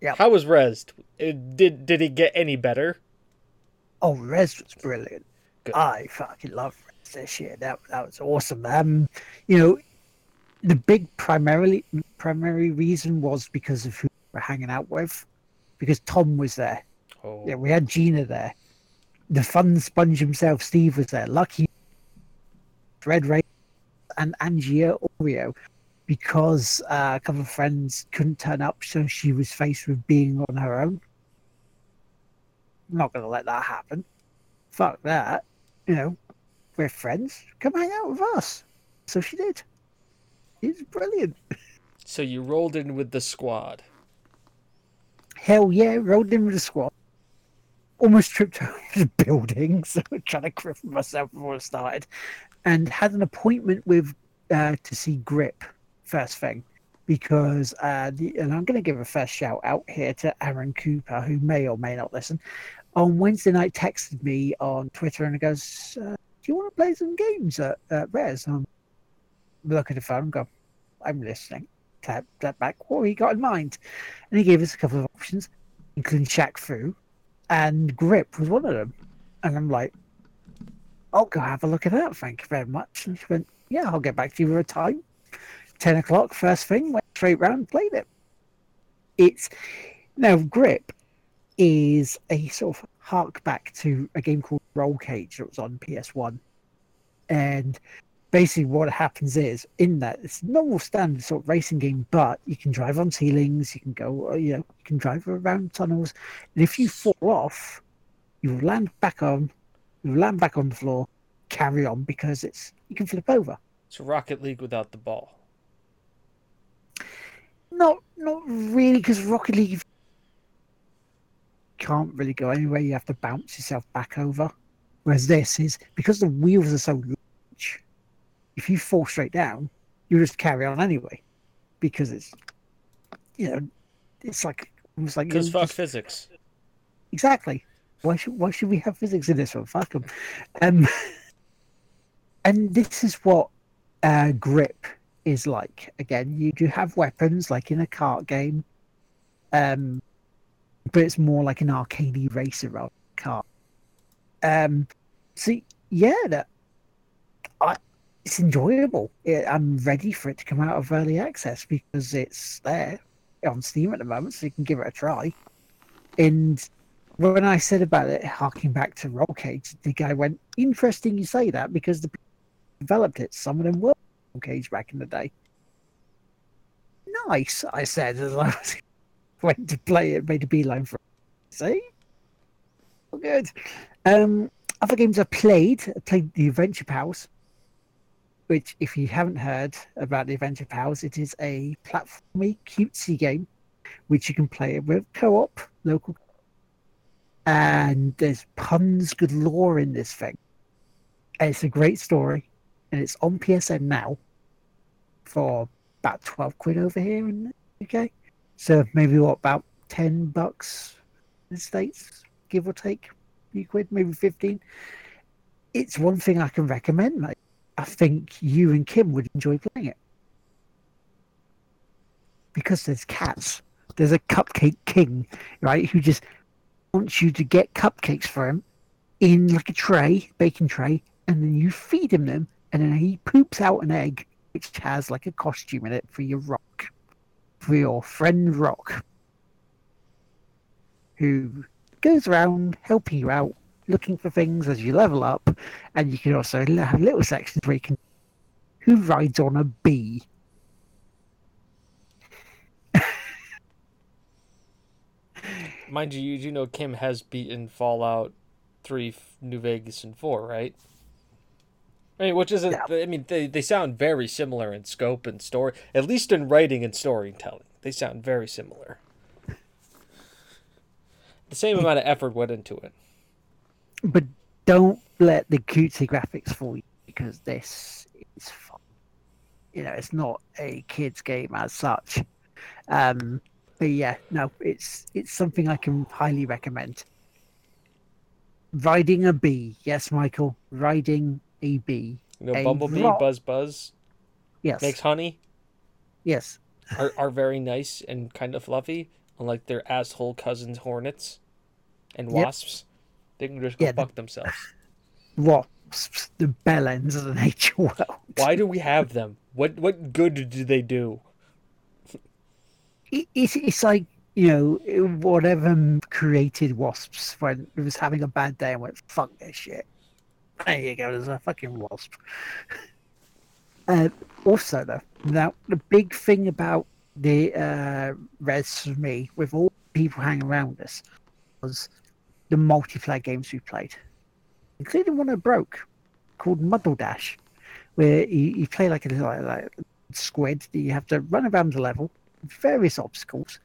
Yep. How was Rezzed? It, did did it get any better? Oh, Rezzed was brilliant. Good. I fucking love Rezzed this year. That that was awesome. Um, you know, the big primarily primary reason was because of who we were hanging out with, because Tom was there. Oh, Yeah, we had Gina there. The fun sponge himself, Steve, was there. Lucky, Red Ray, and Angia Oreo, because uh, a couple of friends couldn't turn up, so she was faced with being on her own. I'm not going to let that happen. Fuck that. You know, we're friends. Come hang out with us. So she did. It's brilliant. so you rolled in with the squad. Hell yeah, rolled in with the squad. Almost tripped over the building, so trying to grip myself before it started. And had an appointment with uh, to see Grip first thing. Because uh, the, and I'm gonna give a first shout out here to Aaron Cooper, who may or may not listen. On Wednesday night texted me on Twitter and goes, uh, Do you want to play some games at, Rezzed? I'm look at the phone go, I'm listening. Tap that back. What he got in mind? And he gave us a couple of options, including Shaq Fu, and Grip was one of them. And I'm like, I'll go have a look at that. Thank you very much. And she went, Yeah, I'll get back to you with a time. 10 o'clock, first thing, went straight round, played it. It's now Grip is a sort of hark back to a game called Roll Cage that was on PS1. And basically what happens is in that it's normal standard sort of racing game, but you can drive on ceilings, you can go, uh, you know, you can drive around tunnels, and if you fall off, you will land back on, you will land back on the floor, carry on because it's you can flip over. It's Rocket League without the ball. Not not really because Rocket League can't really go anywhere. You have to bounce yourself back over. Whereas this is because the wheels are so. If you fall straight down, you just carry on anyway, because it's you know it's like almost like Because fuck just- physics. Exactly. Why should why should we have physics in this one? Fuck 'em. Um, and this is what uh, grip is like. Again, you do have weapons like in a kart game, um, but it's more like an arcadey racer rather than a car. Um, so yeah, that I, it's enjoyable. It, I'm ready for it to come out of early access because it's there on Steam at the moment, so you can give it a try. And when I said about it, harking back to Roll Cage, the guy went, "Interesting you say that because the people developed it, some of them were Roll Cage back in the day." Nice, I said as I was went to play it, made a beeline for. it. See, All good. Um, other games I played, I played the Adventure Pals, which, if you haven't heard about the Adventure Pals, it is a platformy cutesy game, which you can play with co-op, local and there's puns galore in this thing. And it's a great story, and it's on PSN now for about twelve quid over here in the UK. So maybe what about ten bucks in the states, give or take, a few quid, maybe fifteen. It's one thing I can recommend, mate. I think you and Kim would enjoy playing it because there's cats. There's a cupcake king, right? Who just wants you to get cupcakes for him in like a tray, baking tray, and then you feed him them, and then he poops out an egg which has like a costume in it for your rock, for your friend Rock, who goes around helping you out, looking for things as you level up, and you can also have little sections where you can who rides on a bee. Mind you, you do know Kim has beaten Fallout 3, New Vegas, and 4, right? I mean, which isn't. Yeah. I mean, they, they sound very similar in scope and story, at least in writing and storytelling. They sound very similar. The same amount of effort went into it. But don't let the cutesy graphics fool you because this is fun. You know, it's not a kids game as such. Um, but yeah, no, it's it's something I can highly recommend. Riding a bee, yes, Michael, riding a bee. You know, A Bumblebee, rock- Buzz Buzz Yes, makes honey yes, are, are very nice and kind of fluffy, unlike their asshole cousins hornets and Yep. They can just go Yeah, the- fuck themselves. wasps, the bell ends of the nature world. Why do we have them? What what good do they do? it, it's, it's like you know whatever created wasps when it was having a bad day and went fuck this shit there you go there's a fucking wasp uh, also though now the big thing about the uh Rezzed for me with all the people hanging around us was the multiplayer games we played including one I broke called Muddle Dash where you, you play like a like, like squid that you have to run around the level various obstacles,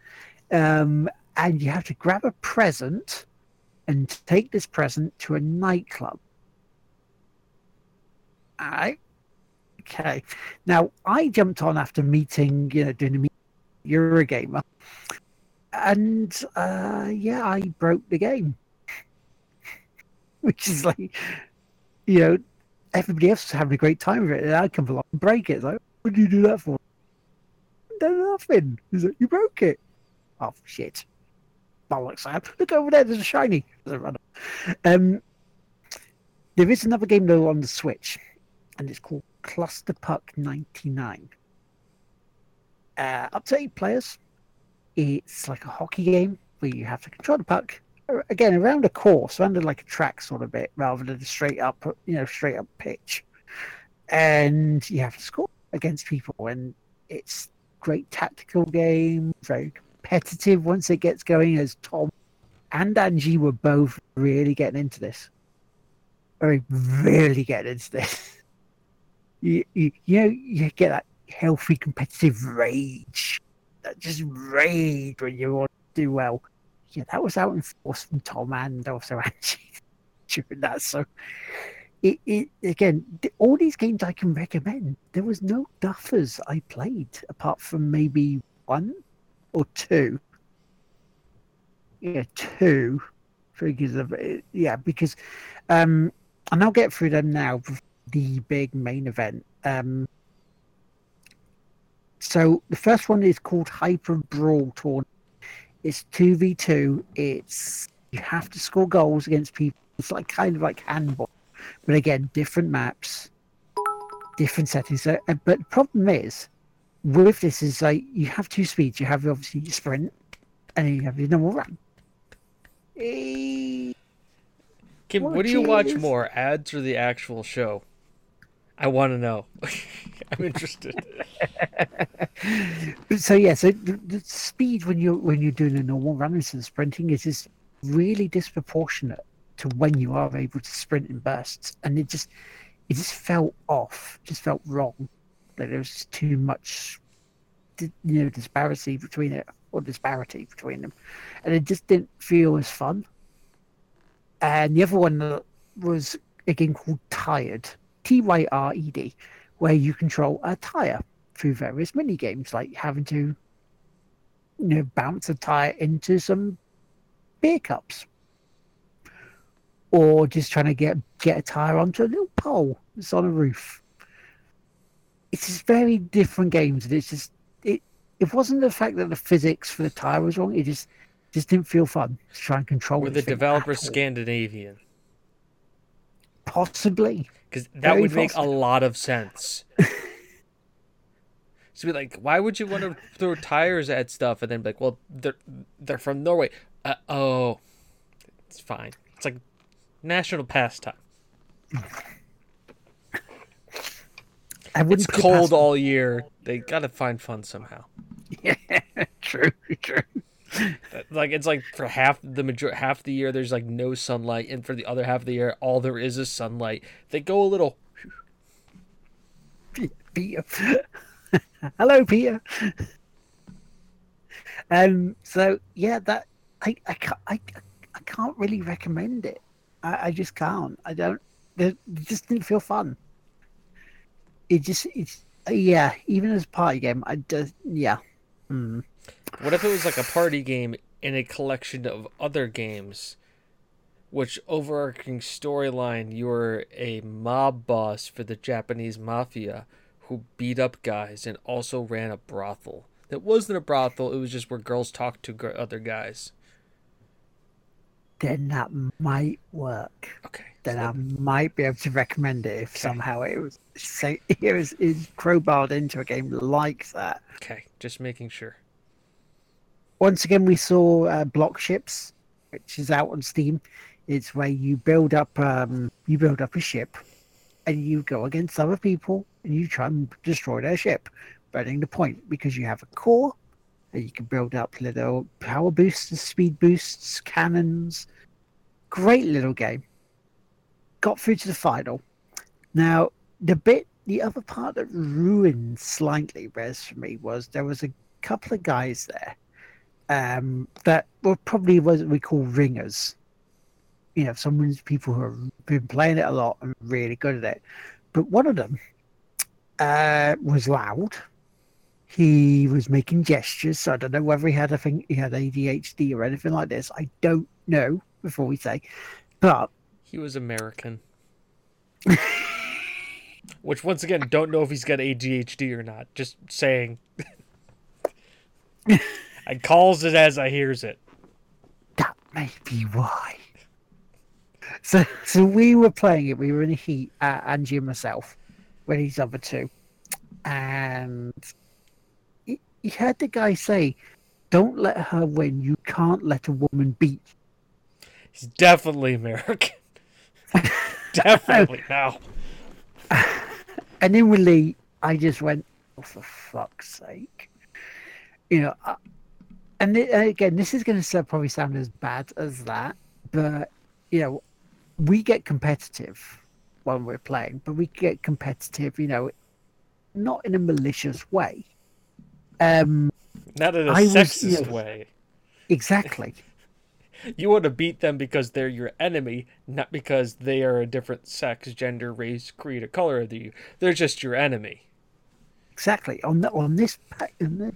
um, and you have to grab a present and take this present to a nightclub. All right. Okay. Now I jumped on after meeting, you know, doing a Eurogamer, and uh, yeah, I broke the game, which is like, you know, everybody else is having a great time with it, and I come along and break it. It's like, what do you do that for? done nothing. He's like, you broke it. Oh shit. Bollocks, Sam. Look over there, there's a shiny. There's a. Um, there is another game though on the Switch, and it's called Cluster Puck 99. Uh, up to eight players. It's like a hockey game where you have to control the puck. Again, around a course, around like a track sort of bit, rather than a straight up, you know, straight up pitch. And you have to score against people, and it's great tactical game, very competitive once it gets going. As Tom and Angie were both really getting into this, very really getting into this. You, you, you know, you get that healthy competitive rage, that just rage when you want to do well. Yeah, that was out in force from Tom and also Angie during that. So it, it again all these games i can recommend there was no duffers i played apart from maybe one or two yeah two because of it yeah because um and i'll get through them now the big main event um so the first one is called hyper brawl tournament it's 2v2 it's you have to score goals against people it's like kind of like handball but again, different maps, different settings. So, uh, but the problem is, with this is like you have two speeds. You have obviously your sprint, and then you have your normal run. Eh, Kim, what do you watch more, ads or the actual show? I want to know. I'm interested. So yeah, so the, the speed when you're when you're doing a normal run and sprinting is just really disproportionate to when you are able to sprint in bursts, and it just it just felt off, just felt wrong. Like there was too much, you know, disparity between it or disparity between them, and it just didn't feel as fun. And the other one was again called Tired, T Y R E D, where you control a tire through various mini games, like having to, you know, bounce a tire into some beer cups, or just trying to get get a tire onto a little pole that's on a roof. It's just very different games, and it's just it. It wasn't the fact that the physics for the tire was wrong; it just just didn't feel fun to try and control. Were the developers. Scandinavian? Possibly, Because that would make a lot of sense. So be like, why would you want to throw tires at stuff and then be like, well, they're they're from Norway. Uh, oh, it's fine. It's like national pastime. I wouldn't It's cold past all year. They gotta find fun somehow. Yeah, true, true. Like it's like for half the major half the year there's like no sunlight, and for the other half of the year all there is is sunlight. They go a little. Peter. Hello, Peter. Um. So yeah, that I I can't I, I can't really recommend it. I, I just can't. I don't. It just didn't feel fun. it just it's yeah. Even as a party game, I just yeah. Mm. What if it was like a party game in a collection of other games? Which overarching storyline you were a mob boss for the Japanese mafia who beat up guys and also ran a brothel. It wasn't a brothel, it was just where girls talked to other guys. Then that might work. Okay. Then so... I might be able to recommend it if okay. somehow it was say it was is crowbarred into a game like that. Okay, just making sure. Once again, we saw uh, Block Ships, which is out on Steam. It's where you build up um, you build up a ship, and you go against other people, and you try and destroy their ship, burning the point because you have a core, and you can build up little power boosts, speed boosts, cannons. Great little game. Got through to the final. Now the bit, the other part that ruined slightly Rezzed for me was there was a couple of guys there um, that were probably what we call ringers. You know, some people who have been playing it a lot and really good at it. But one of them uh, was loud. He was making gestures. So I don't know whether he had a thing, he had ADHD or anything like this. I don't know before we say, but he was American. Which once again, don't know if he's got ADHD or not. Just saying. I calls it as I hears it. That may be why. So, so we were playing it. We were in a heat, uh, Angie and myself, with these other two, and he, he heard the guy say, "Don't let her win. You can't let a woman beat." He's definitely American. definitely now. And inwardly, I just went, "Oh, for fuck's sake!" You know, and again, this is going to probably sound as bad as that, but you know, we get competitive when we're playing, but we get competitive, you know, not in a malicious way. Um, not in a I sexist was, you know, way. Exactly. you want to beat them because they're your enemy, not because they are a different sex, gender, race, creed, or color than you. They're just your enemy. Exactly. On the, on this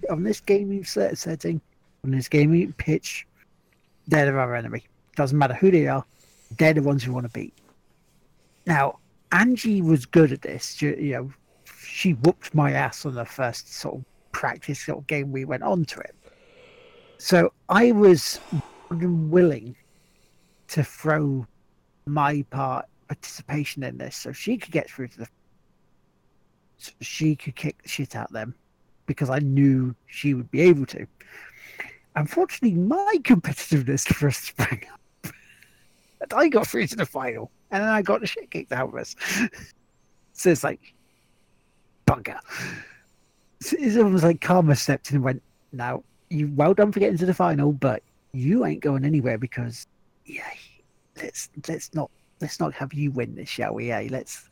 on this gaming setting, on this gaming pitch, they're our enemy. Doesn't matter who they are, they're the ones we want to beat. Now, Angie was good at this. You, you know, she whooped my ass on the first sort of practice sort of game we went on to it. So I was willing to throw my part participation in this so she could get through to the so she could kick the shit out of them because I knew she would be able to. Unfortunately, my competitiveness first sprang up. and I got through to the final, and then I got the shit kicked out of us. so it's like, bugger. So it's almost like Karma stepped in and went, now, you well done for getting to the final, but you ain't going anywhere because, yeah, let's let's not let's not have you win this, shall we? Yeah, let's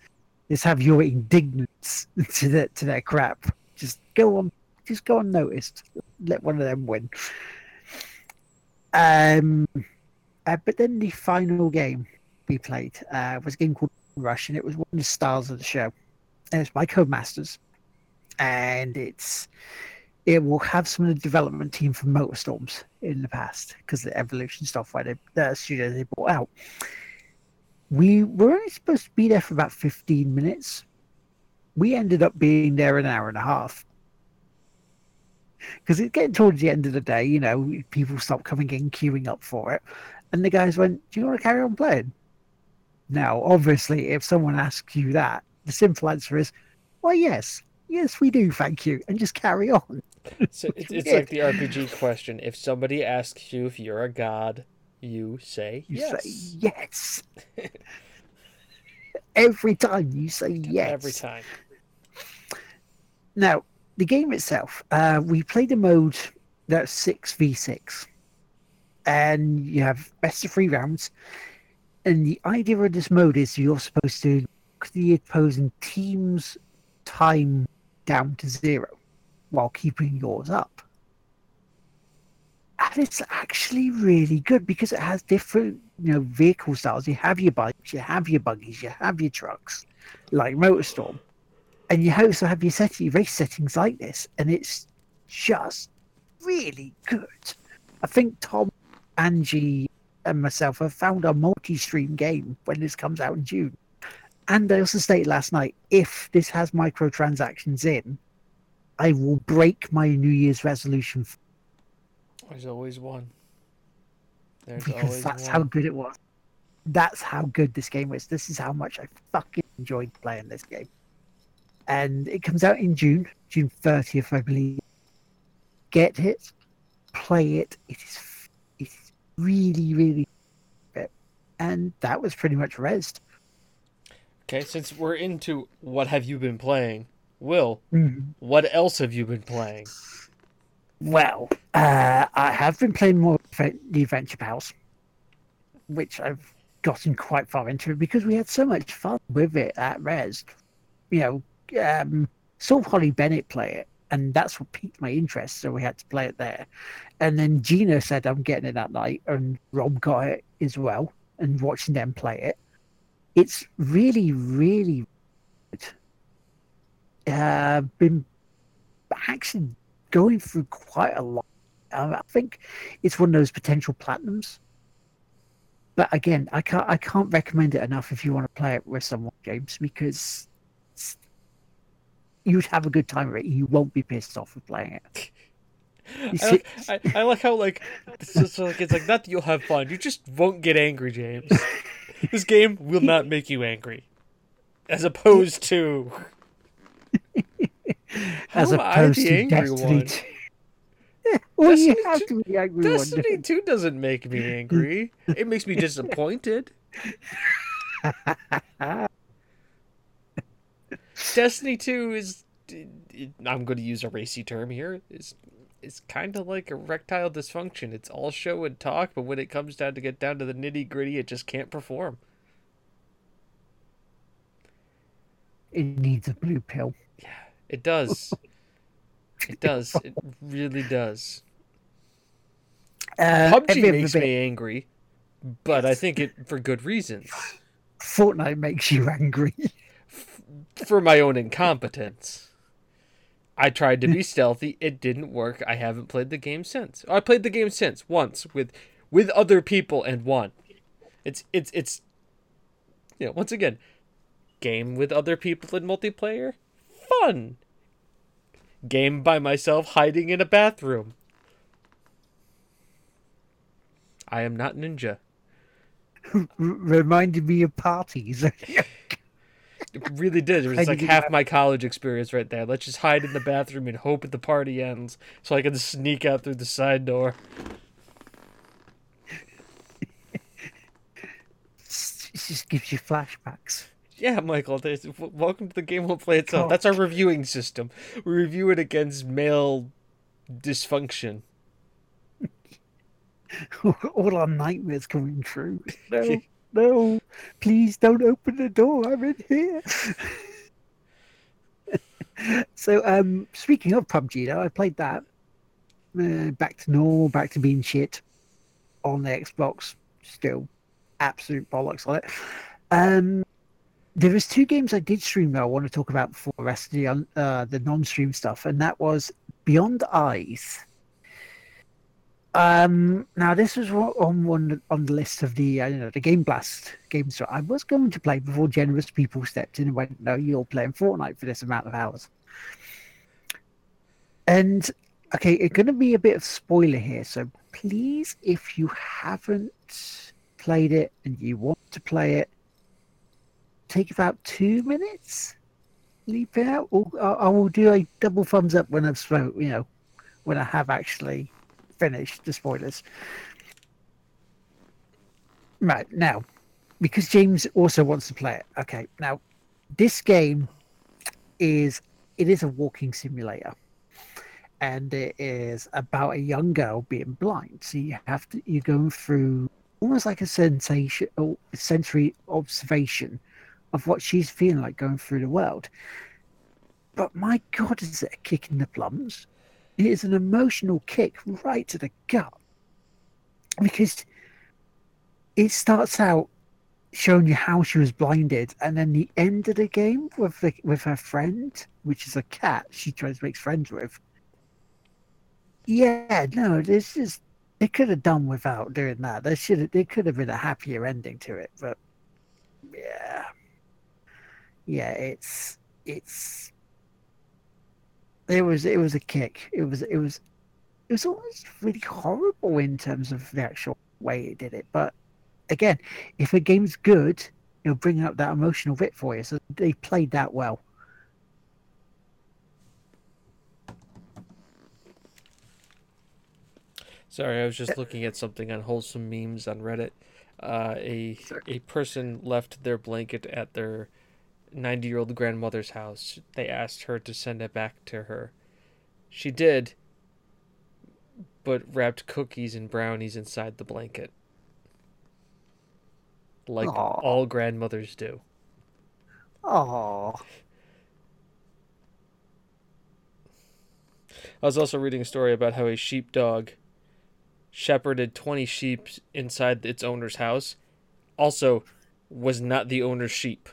let's have your indignance to that to their crap. Just go on, just go unnoticed. Let one of them win. Um, uh, but then the final game we played uh, was a game called Rush, and it was one of the stars of the show. And it's by Codemasters, and it's it will have some of the development team from Motorstorms in the past because the Evolution software they, the studio they brought out. We were only supposed to be there for about 15 minutes. We ended up being there an hour and a half because it's getting towards the end of the day. You know, people stop coming in, queuing up for it, and the guys went, "Do you want to carry on playing?" Now, obviously, if someone asks you that, the simple answer is, "Why, yes, yes, we do, thank you," and just carry on. So it's, it's like the RPG question: If somebody asks you if you're a god, you say you yes. say yes. Every time you say yes. Every time. Now, the game itself, uh, we played a mode that's six v six, and you have best of three rounds. And the idea of this mode is you're supposed to knock the opposing team's time down to zero while keeping yours up. And it's actually really good because it has different, you know, vehicle styles. You have your bikes, you have your buggies, you have your trucks, like Motorstorm and you also have your setting, race settings like this, and it's just really good. I think Tom, Angie, and myself have found a multi-stream game when this comes out in June. And I also stated last night, if this has microtransactions in, I will break my New Year's resolution. There's always one. There's because that's one. how good it was. That's how good this game was. This is how much I fucking enjoyed playing this game. And it comes out in June, June 30th, I believe. Get it, play it. It is, it's really, really good. And that was pretty much Rezzed. Okay, since we're into what have you been playing, Will, mm-hmm. what else have you been playing? Well, uh, I have been playing more the Adventure Pals, which I've gotten quite far into because we had so much fun with it at Res. You know, um, saw Holly Bennett play it, and that's what piqued my interest. So we had to play it there. And then Gina said, I'm getting it that night, and Rob got it as well, and watching them play it. It's really, really good. Uh, been actually going through quite a lot. I think it's one of those potential platinums. But again, I can't I can't recommend it enough if you want to play it with someone, James, because you'd have a good time with it. You won't be pissed off with playing it. I like, I, I like how like it's just like it's like not that you'll have fun. You just won't get angry, James. this game will not make you angry, as opposed to as opposed to Destiny. Two. well, Destiny you have to be angry. Destiny one. Two doesn't make me angry. it makes me disappointed. Destiny Two is. I'm going to use a racy term here. Is is kind of like erectile dysfunction. It's all show and talk, but when it comes down to get down to the nitty gritty, it just can't perform. It needs a blue pill. Yeah, it does. it does. It really does. Uh, PUBG makes me angry, but I think it for good reasons. Fortnite makes you angry. For my own incompetence. I tried to be stealthy. It didn't work. I haven't played the game since. I played the game since once with with other people and won. It's it's it's you know, once again, game with other people in multiplayer, fun. Game by myself hiding in a bathroom. I am not ninja. Reminded me of parties. it really did. It was like half my college experience right there. Let's just hide in the bathroom and hope that the party ends so I can sneak out through the side door. it just gives you flashbacks. Yeah, Michael. Welcome to the game. We'll play itself. God. That's our reviewing system. We review it against male dysfunction. All our nightmares coming true. No, no, please don't open the door. I'm in here. so, um, speaking of PUBG, though, I played that. Uh, back to normal, back to being shit on the Xbox. Still, absolute bollocks on it. Um, there was two games I did stream that I want to talk about before the rest of the uh, the non-stream stuff, and that was Beyond Eyes. Um, now this was on one on the list of the uh, you know the Game Blast games that I was going to play before generous people stepped in and went, "No, you're playing Fortnite for this amount of hours." And okay, it's going to be a bit of spoiler here, so please, if you haven't played it and you want to play it, take about two minutes, leap out, or I will do a double thumbs up when I've spoke, you know, when I have actually finished the spoilers. Right now, because James also wants to play it. Okay, now this game is it is a walking simulator, and it is about a young girl being blind. So you have to you're going through almost like a sensation or sensory observation of what she's feeling like going through the world. But my God, is it a kick in the plums? It is an emotional kick right to the gut because it starts out showing you how she was blinded, and then the end of the game with the, with her friend, which is a cat she tries to make friends with. Yeah, no, this is they could have done without doing that. They should. They could have been a happier ending to it, but yeah, yeah, it's it's it was it was a kick. It was it was it was almost really horrible in terms of the actual way it did it. But again, if a game's good, it'll bring up that emotional bit for you. So they played that well. Sorry, I was just looking at something on wholesome memes on Reddit. Uh, a a person left their blanket at their 90 year old grandmother's house. They asked her to send it back to her. She did, but wrapped cookies and brownies inside the blanket. Like Aw. all grandmothers do. Oh, I was also reading a story about how a sheepdog shepherded 20 sheep inside its owner's house. Also, was not the owner's sheep.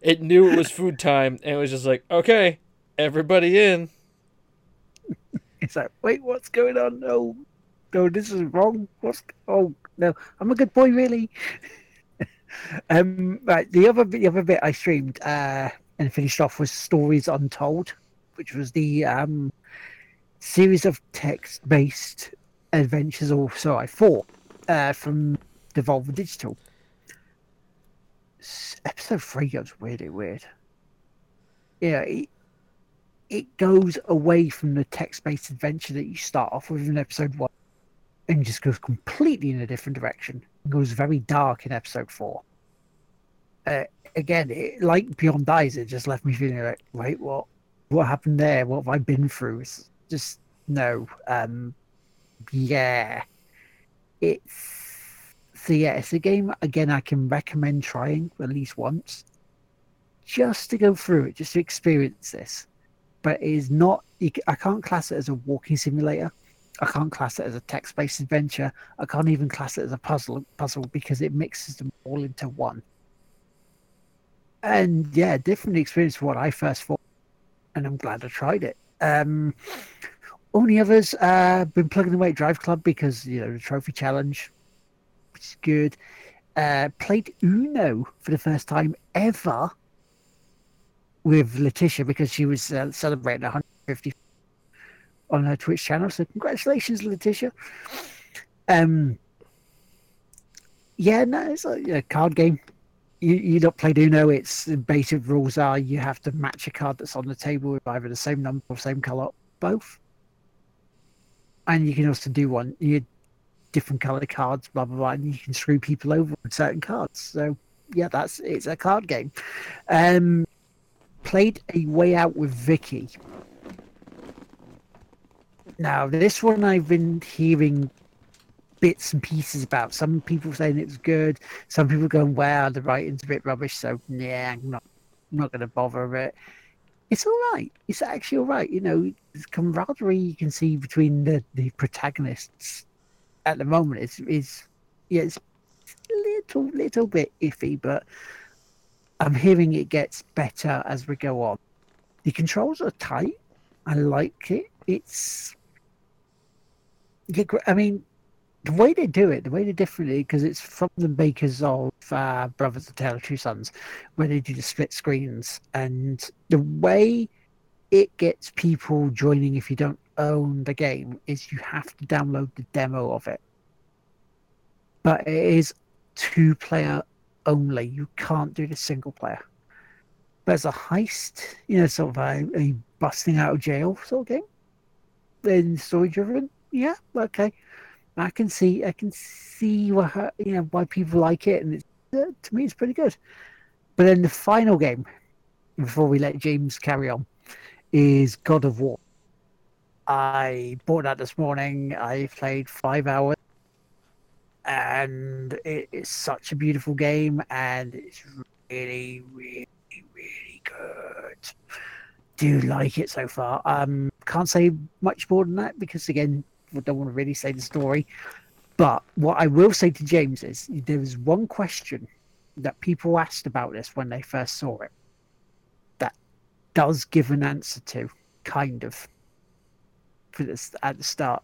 It knew it was food time and it was just like, okay, everybody in. it's like, wait, what's going on? No, no, this is wrong. What's oh no, I'm a good boy, really. um, right, the other the other bit I streamed uh and finished off was Stories Untold, which was the um series of text based adventures, or I thought, uh, from Devolver Digital. Episode three goes really weird. Yeah, it, it goes away from the text-based adventure that you start off with in episode one, and just goes completely in a different direction. It goes very dark in episode four. Uh, again, it, like Beyond Eyes, it just left me feeling like, wait, what? What happened there? What have I been through? It's just no. Um, yeah, it's so yeah, it's a game again I can recommend trying at least once, just to go through it, just to experience this. But it is not. I can't class it as a walking simulator. I can't class it as a text-based adventure. I can't even class it as a puzzle puzzle because it mixes them all into one. And yeah, different experience from what I first thought, and I'm glad I tried it. Um, only others, uh, been plugging away at Drive Club because you know the trophy challenge, which is good. Uh, played Uno for the first time ever with Letitia because she was uh, celebrating 150 on her Twitch channel. So congratulations, Letitia. Um, yeah, no, it's a, a card game. You you don't play Uno. Its basic rules are you have to match a card that's on the table with either the same number or same color, both. And you can also do one. You different colored cards, blah blah blah, and you can screw people over with certain cards. So yeah, that's it's a card game. Um, played a way out with Vicky. Now this one I've been hearing bits and pieces about. Some people saying it's good. Some people going, "Wow, the writing's a bit rubbish." So yeah, I'm not, I'm not going to bother with it. It's all right. It's actually all right. You know, the camaraderie you can see between the the protagonists at the moment is is yeah, it's a little little bit iffy, but I'm hearing it gets better as we go on. The controls are tight. I like it. It's I mean, the way they do it, the way they differently, because it's from the makers of uh, Brothers of Tale of Two Sons, where they do the split screens, and the way it gets people joining if you don't own the game is you have to download the demo of it. But it is two player only. You can't do the single player. There's a heist, you know, sort of a, a busting out of jail sort of game, then story driven, yeah, okay. I can see, I can see her, you know why people like it, and it's, uh, to me, it's pretty good. But then the final game, before we let James carry on, is God of War. I bought that this morning. I played five hours, and it is such a beautiful game, and it's really, really, really good. Do like it so far. Um, can't say much more than that because again, don't want to really say the story. But what I will say to James is there was one question that people asked about this when they first saw it that does give an answer to, kind of, for this at the start.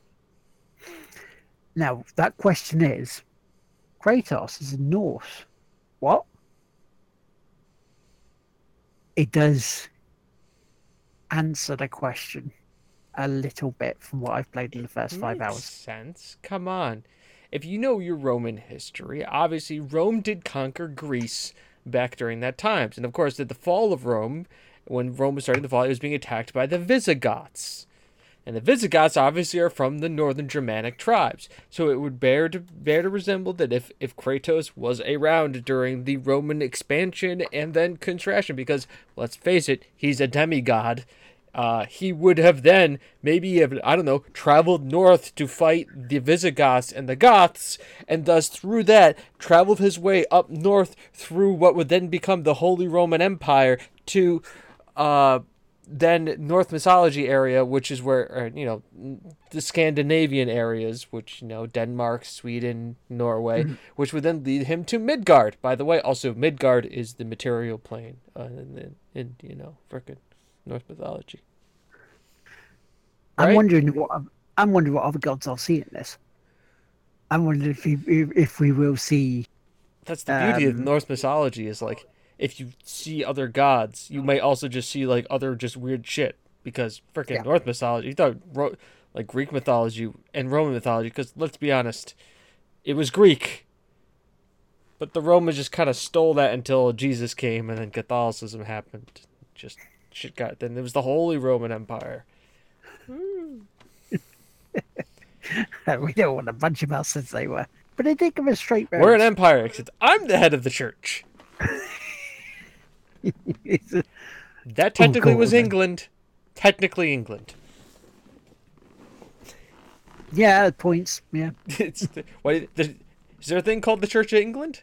Now that question is, Kratos is Norse. What? It does answer the question a little bit from what I've played in the first five Makes hours. Sense. Come on. If you know your Roman history, obviously Rome did conquer Greece back during that times, and of course, at the fall of Rome, when Rome was starting to fall, it was being attacked by the Visigoths. And the Visigoths obviously are from the northern Germanic tribes, so it would bear to bear to resemble that if if Kratos was around during the Roman expansion and then contraction, because let's face it, he's a demigod. Uh, he would have then maybe have I don't know traveled north to fight the Visigoths and the Goths, and thus through that traveled his way up north through what would then become the Holy Roman Empire to uh, then North mythology area, which is where or, you know the Scandinavian areas, which you know Denmark, Sweden, Norway, which would then lead him to Midgard. By the way, also Midgard is the material plane uh, in, in, in you know frickin' Norse mythology. I'm wondering what I'm wondering what other gods I'll see in this. I'm wondering if we if, we will see. That's the beauty of Um, Norse mythology is like if you see other gods, you might also just see like other just weird shit because freaking Yeah. Norse mythology. You thought Ro- like Greek mythology and Roman mythology because let's be honest, it was Greek. But the Romans just kind of stole that until Jesus came and then Catholicism happened. Just shit got then it was the Holy Roman Empire. Hmm. we don't want a bunch of us since they were, but I think of a straight road. We're an empire except I'm the head of the church. That technically was. England. Technically England. yeah, points. Yeah, it's the, what the, is there a thing called the Church of England?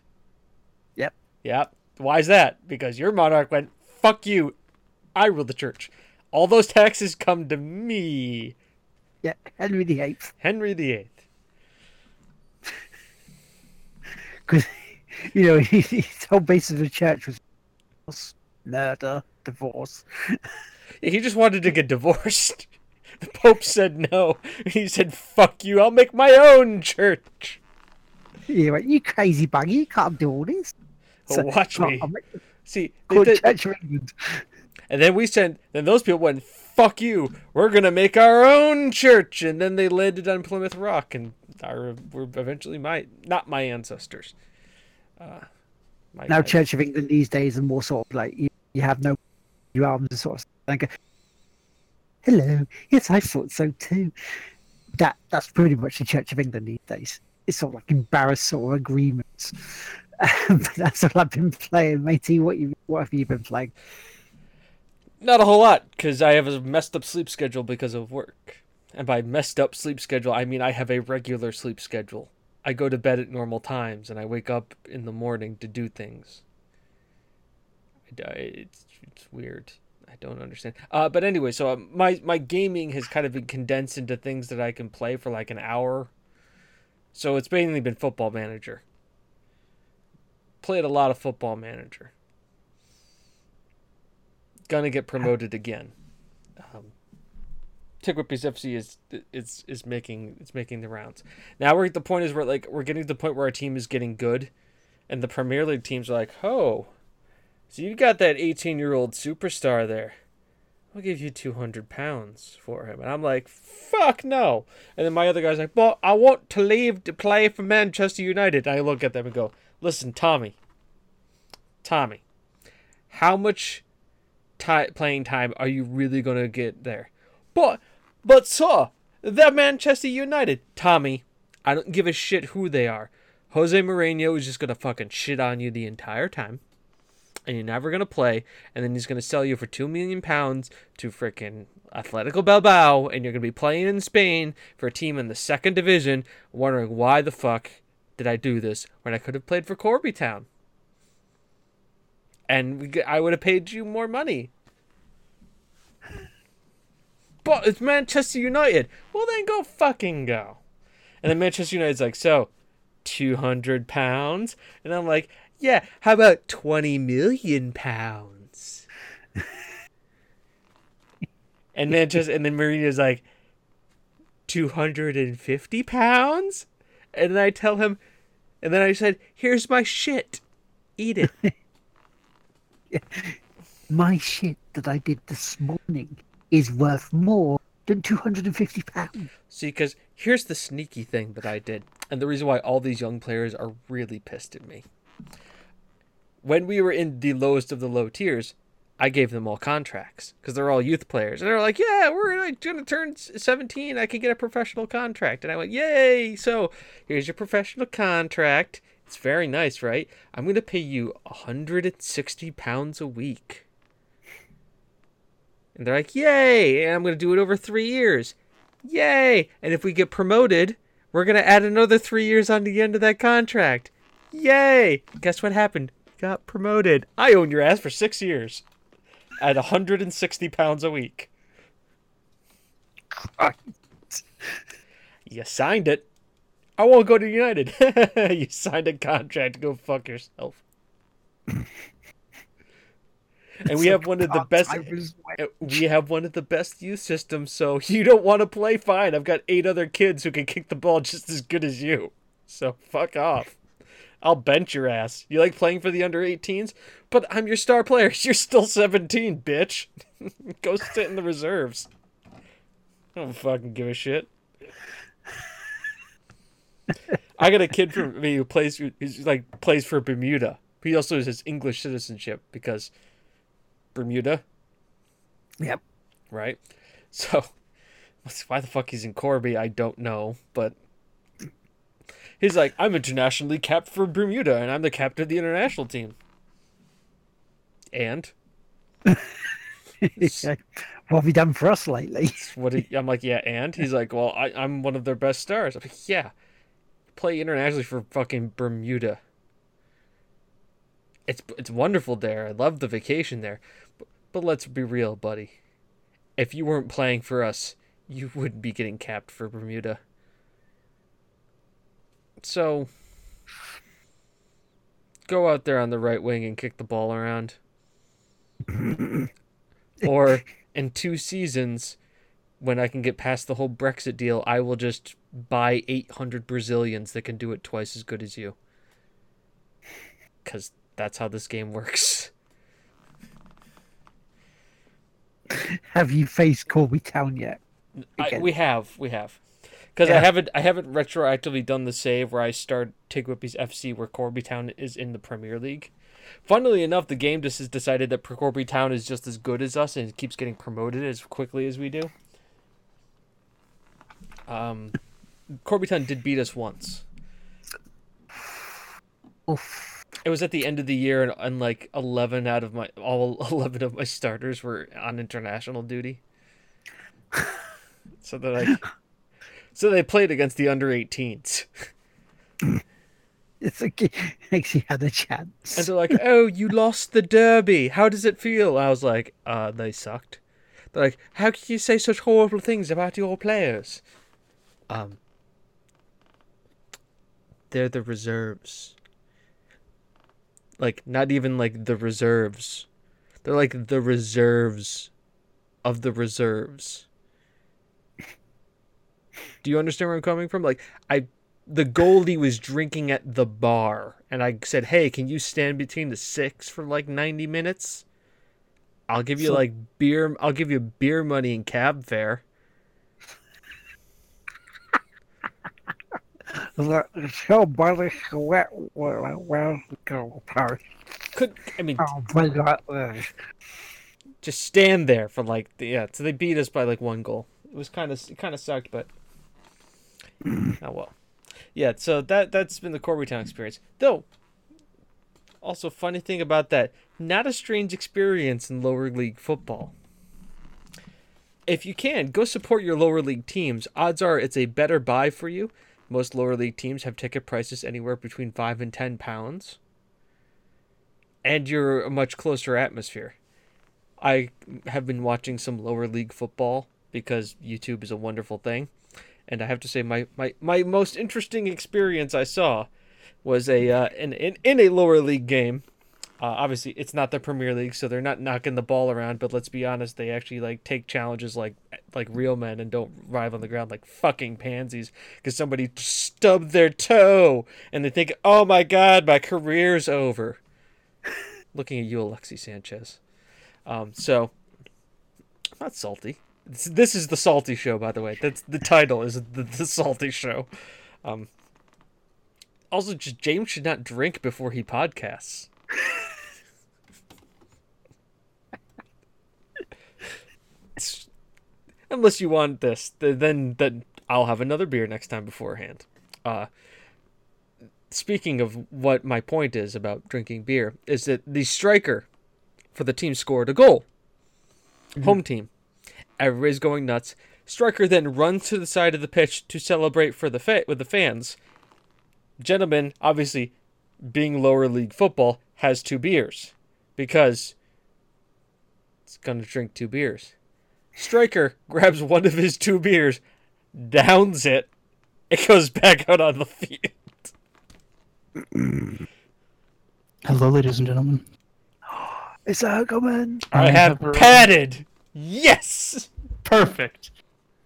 yep. Yep. Why is that? Because your monarch went, "Fuck you, I rule the church. All those taxes come to me." Yeah, Henry the Eighth. Henry VIII. Because you know his whole base of the church was murder, divorce. Yeah, he just wanted to get divorced. The Pope said no. He said, "Fuck you, I'll make my own church." You went, you crazy bugger, you can't do all this. Oh, watch "Oh, me. The See, they called Church of England. And then we sent, then those people went, fuck you, we're going to make our own church. And then they landed on Plymouth Rock and are, were eventually my, not my ancestors. Uh, my, Now, my- Church of England these days are more sort of like you, you have no your arms and sort of like, hello, yes, I thought so too. That that's pretty much the Church of England these days. It's sort of like embarrassed sort of agreements. but that's what I've been playing, matey. What you what have you been playing? Not a whole lot, because I have a messed up sleep schedule because of work. And by messed up sleep schedule, I mean I have a regular sleep schedule. I go to bed at normal times and I wake up in the morning to do things. It's, it's weird. I don't understand. Uh, but anyway, so uh, my my gaming has kind of been condensed into things that I can play for like an hour. So it's mainly been Football Manager. Played a lot of Football Manager. Gonna get promoted again. Um, Tick FC is is is making it's making the rounds. Now we're at the point is where like we're getting to the point where our team is getting good, and the Premier League teams are like, oh, so you've got that eighteen year old superstar there. I'll give you two hundred pounds for him, and I'm like, fuck no. And then my other guy's like, well, I want to leave to play for Manchester United. And I look at them and go, listen, Tommy, Tommy, how much playing time are you really going to get there? But, but, sir, they're Manchester United. Tommy, I don't give a shit who they are. Jose Mourinho is just going to fucking shit on you the entire time. And you're never going to play. And then he's going to sell you for two million pounds to frickin' Atletico Bilbao. And you're going to be playing in Spain for a team in the second division, wondering why the fuck did I do this when I could have played for Corby Town? And I would have paid you more money. but it's Manchester United. Well, then go fucking go. And then Manchester United's like, so, 200 pounds? And I'm like, yeah, how about 20 million pounds? and Manchester, and then Mourinho's like, 250 pounds? And then I tell him, and then I said, here's my shit. Eat it. My shit that I did this morning is worth more than 250 pounds. See, because here's the sneaky thing that I did, and the reason why all these young players are really pissed at me. When we were in the lowest of the low tiers, I gave them all contracts because they're all youth players, and they're like, "Yeah, we're like, gonna turn 17. I can get a professional contract." And I went, "Yay! So here's your professional contract. It's very nice, right? I'm gonna pay you 160 pounds a week." And they're like, "Yay!" And I'm gonna do it over three years. Yay! And if we get promoted, we're gonna add another three years on the end of that contract. Yay! Guess what happened? Got promoted. I own your ass for six years at 160 pounds a week. You signed it. I won't go to United. you signed a contract. Go fuck yourself. and we have one of the best. We have one of the best youth systems. So you don't want to play? Fine. I've got eight other kids who can kick the ball just as good as you. So fuck off. I'll bench your ass. You like playing for the under 18s? But I'm your star player. You're still 17, bitch. Go sit in the reserves. I don't fucking give a shit. I got a kid from me who plays he's like plays for Bermuda. He also has his English citizenship because Bermuda. Yep. Right? So why the fuck he's in Corby, I don't know, but he's like, I'm internationally capped for Bermuda and I'm the captain of the international team. And what have you done for us lately? what he, I'm like, yeah, and he's like, well, I, I'm one of their best stars. I'm like, yeah, play internationally for fucking Bermuda. It's it's wonderful there. I love the vacation there, but, but let's be real, buddy. If you weren't playing for us, you wouldn't be getting capped for Bermuda. So go out there on the right wing and kick the ball around. or in two seasons, when I can get past the whole Brexit deal, I will just buy 800 Brazilians that can do it twice as good as you. Because that's how this game works. Have you faced Corby Town yet? I, we have, we have. Because yeah. I haven't, I haven't retroactively done the save where I start Tig Whippy's FC where Corby Town is in the Premier League. Funnily enough, the game just has decided that Corby Town is just as good as us and keeps getting promoted as quickly as we do. Um, Corby Town did beat us once. Oof. It was at the end of the year, and, and like eleven out of my all eleven of my starters were on international duty. so that I, so they played against the under 18s. It's like he actually had a chance. And they're like, "Oh, you lost the derby. How does it feel?" I was like, "Uh, they sucked." They're like, "How can you say such horrible things about your players?" Um, they're the reserves. Like, not even like the reserves. They're like the reserves of the reserves. Do you understand where I'm coming from? Like, I the goalie was drinking at the bar and I said, "Hey, can you stand between the six for like 90 minutes? I'll give you so, like beer I'll give you beer money and cab fare." So buddy, where where where go party? Could I mean? Oh my god! Just stand there for like yeah. So they beat us by like one goal. It was kind of it kind of sucked, but oh well yeah, so that that's been the Corby Town experience. Though, also funny thing about that, not a strange experience in lower league football. If you can, go support your lower league teams. Odds are it's a better buy for you. Most lower league teams have ticket prices anywhere between five and ten pounds. And you're a much closer atmosphere. I have been watching some lower league football because YouTube is a wonderful thing. And I have to say, my, my, my most interesting experience I saw was a uh, in, in in a lower league game. Uh, obviously, it's not the Premier League, so they're not knocking the ball around. But let's be honest, they actually like take challenges like like real men and don't arrive on the ground like fucking pansies because somebody stubbed their toe and they think, "Oh my god, my career's over." Looking at you, Alexis Sanchez. Um, so I'm not salty. This, this is the salty show, by the way. That's the title is the, the salty show. Um, also, James should not drink before he podcasts. Unless you want this, then then I'll have another beer next time beforehand. Uh, speaking of what my point is about drinking beer, is that the striker for the team scored a goal. Mm-hmm. Home team. Everybody's going nuts. Striker then runs to the side of the pitch to celebrate for the fa- with the fans. Gentlemen, obviously, being lower league football, has two beers because it's gonna drink two beers. Striker grabs one of his two beers, downs it, it goes back out on the field. Hello, ladies and gentlemen. It's a coming. I, I have, have padded. Yes. Perfect.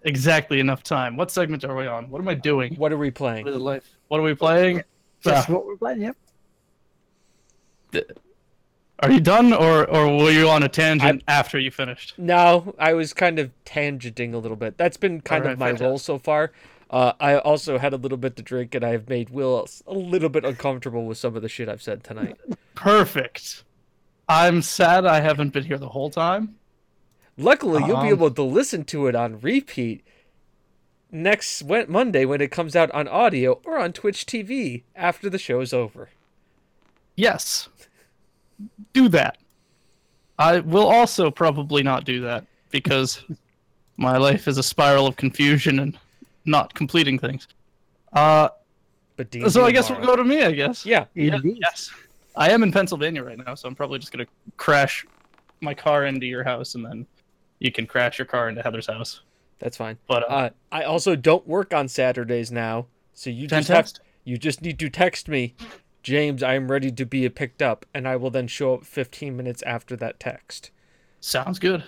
Exactly enough time. What segment are we on? What am I doing? What are we playing? What, life? what are we playing? That's ah. what we're playing. Yep. Are you done, or or were you on a tangent I, after you finished? No, I was kind of tangenting a little bit. That's been kind right, of my role so far. Uh, I also had a little bit to drink, and I've made Will a little bit uncomfortable with some of the shit I've said tonight. Perfect. I'm sad I haven't been here the whole time. Luckily, you'll um, be able to listen to it on repeat next Monday when it comes out on audio or on Twitch TV after the show is over. Yes. Do that. I will also probably not do that because my life is a spiral of confusion and not completing things. Uh, but D&D so I guess tomorrow. we'll go to me. I guess. Yeah. yeah. Yes. I am in Pennsylvania right now, so I'm probably just gonna crash my car into your house, and then you can crash your car into Heather's house. That's fine. But uh, uh, I also don't work on Saturdays now, so you just have you just need to text me, James. I am ready to be picked up, and I will then show up 15 minutes after that text. Sounds good.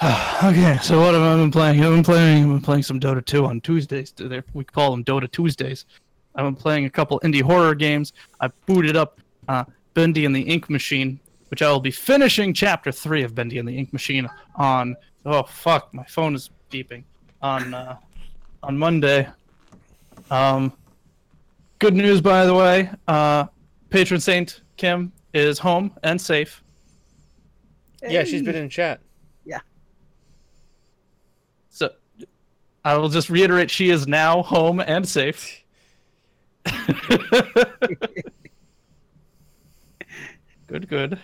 okay, so what have I been playing? I've been playing. I've been playing some Dota 2 on Tuesdays. We call them Dota Tuesdays. I've been playing a couple indie horror games. I booted up uh, Bendy and the Ink Machine, which I will be finishing Chapter Three of Bendy and the Ink Machine on. Oh fuck, my phone is beeping on uh, on Monday. Um, good news, by the way. Uh, patron saint Kim is home and safe. Hey. Yeah, she's been in chat. Yeah. So I will just reiterate she is now home and safe. good, good.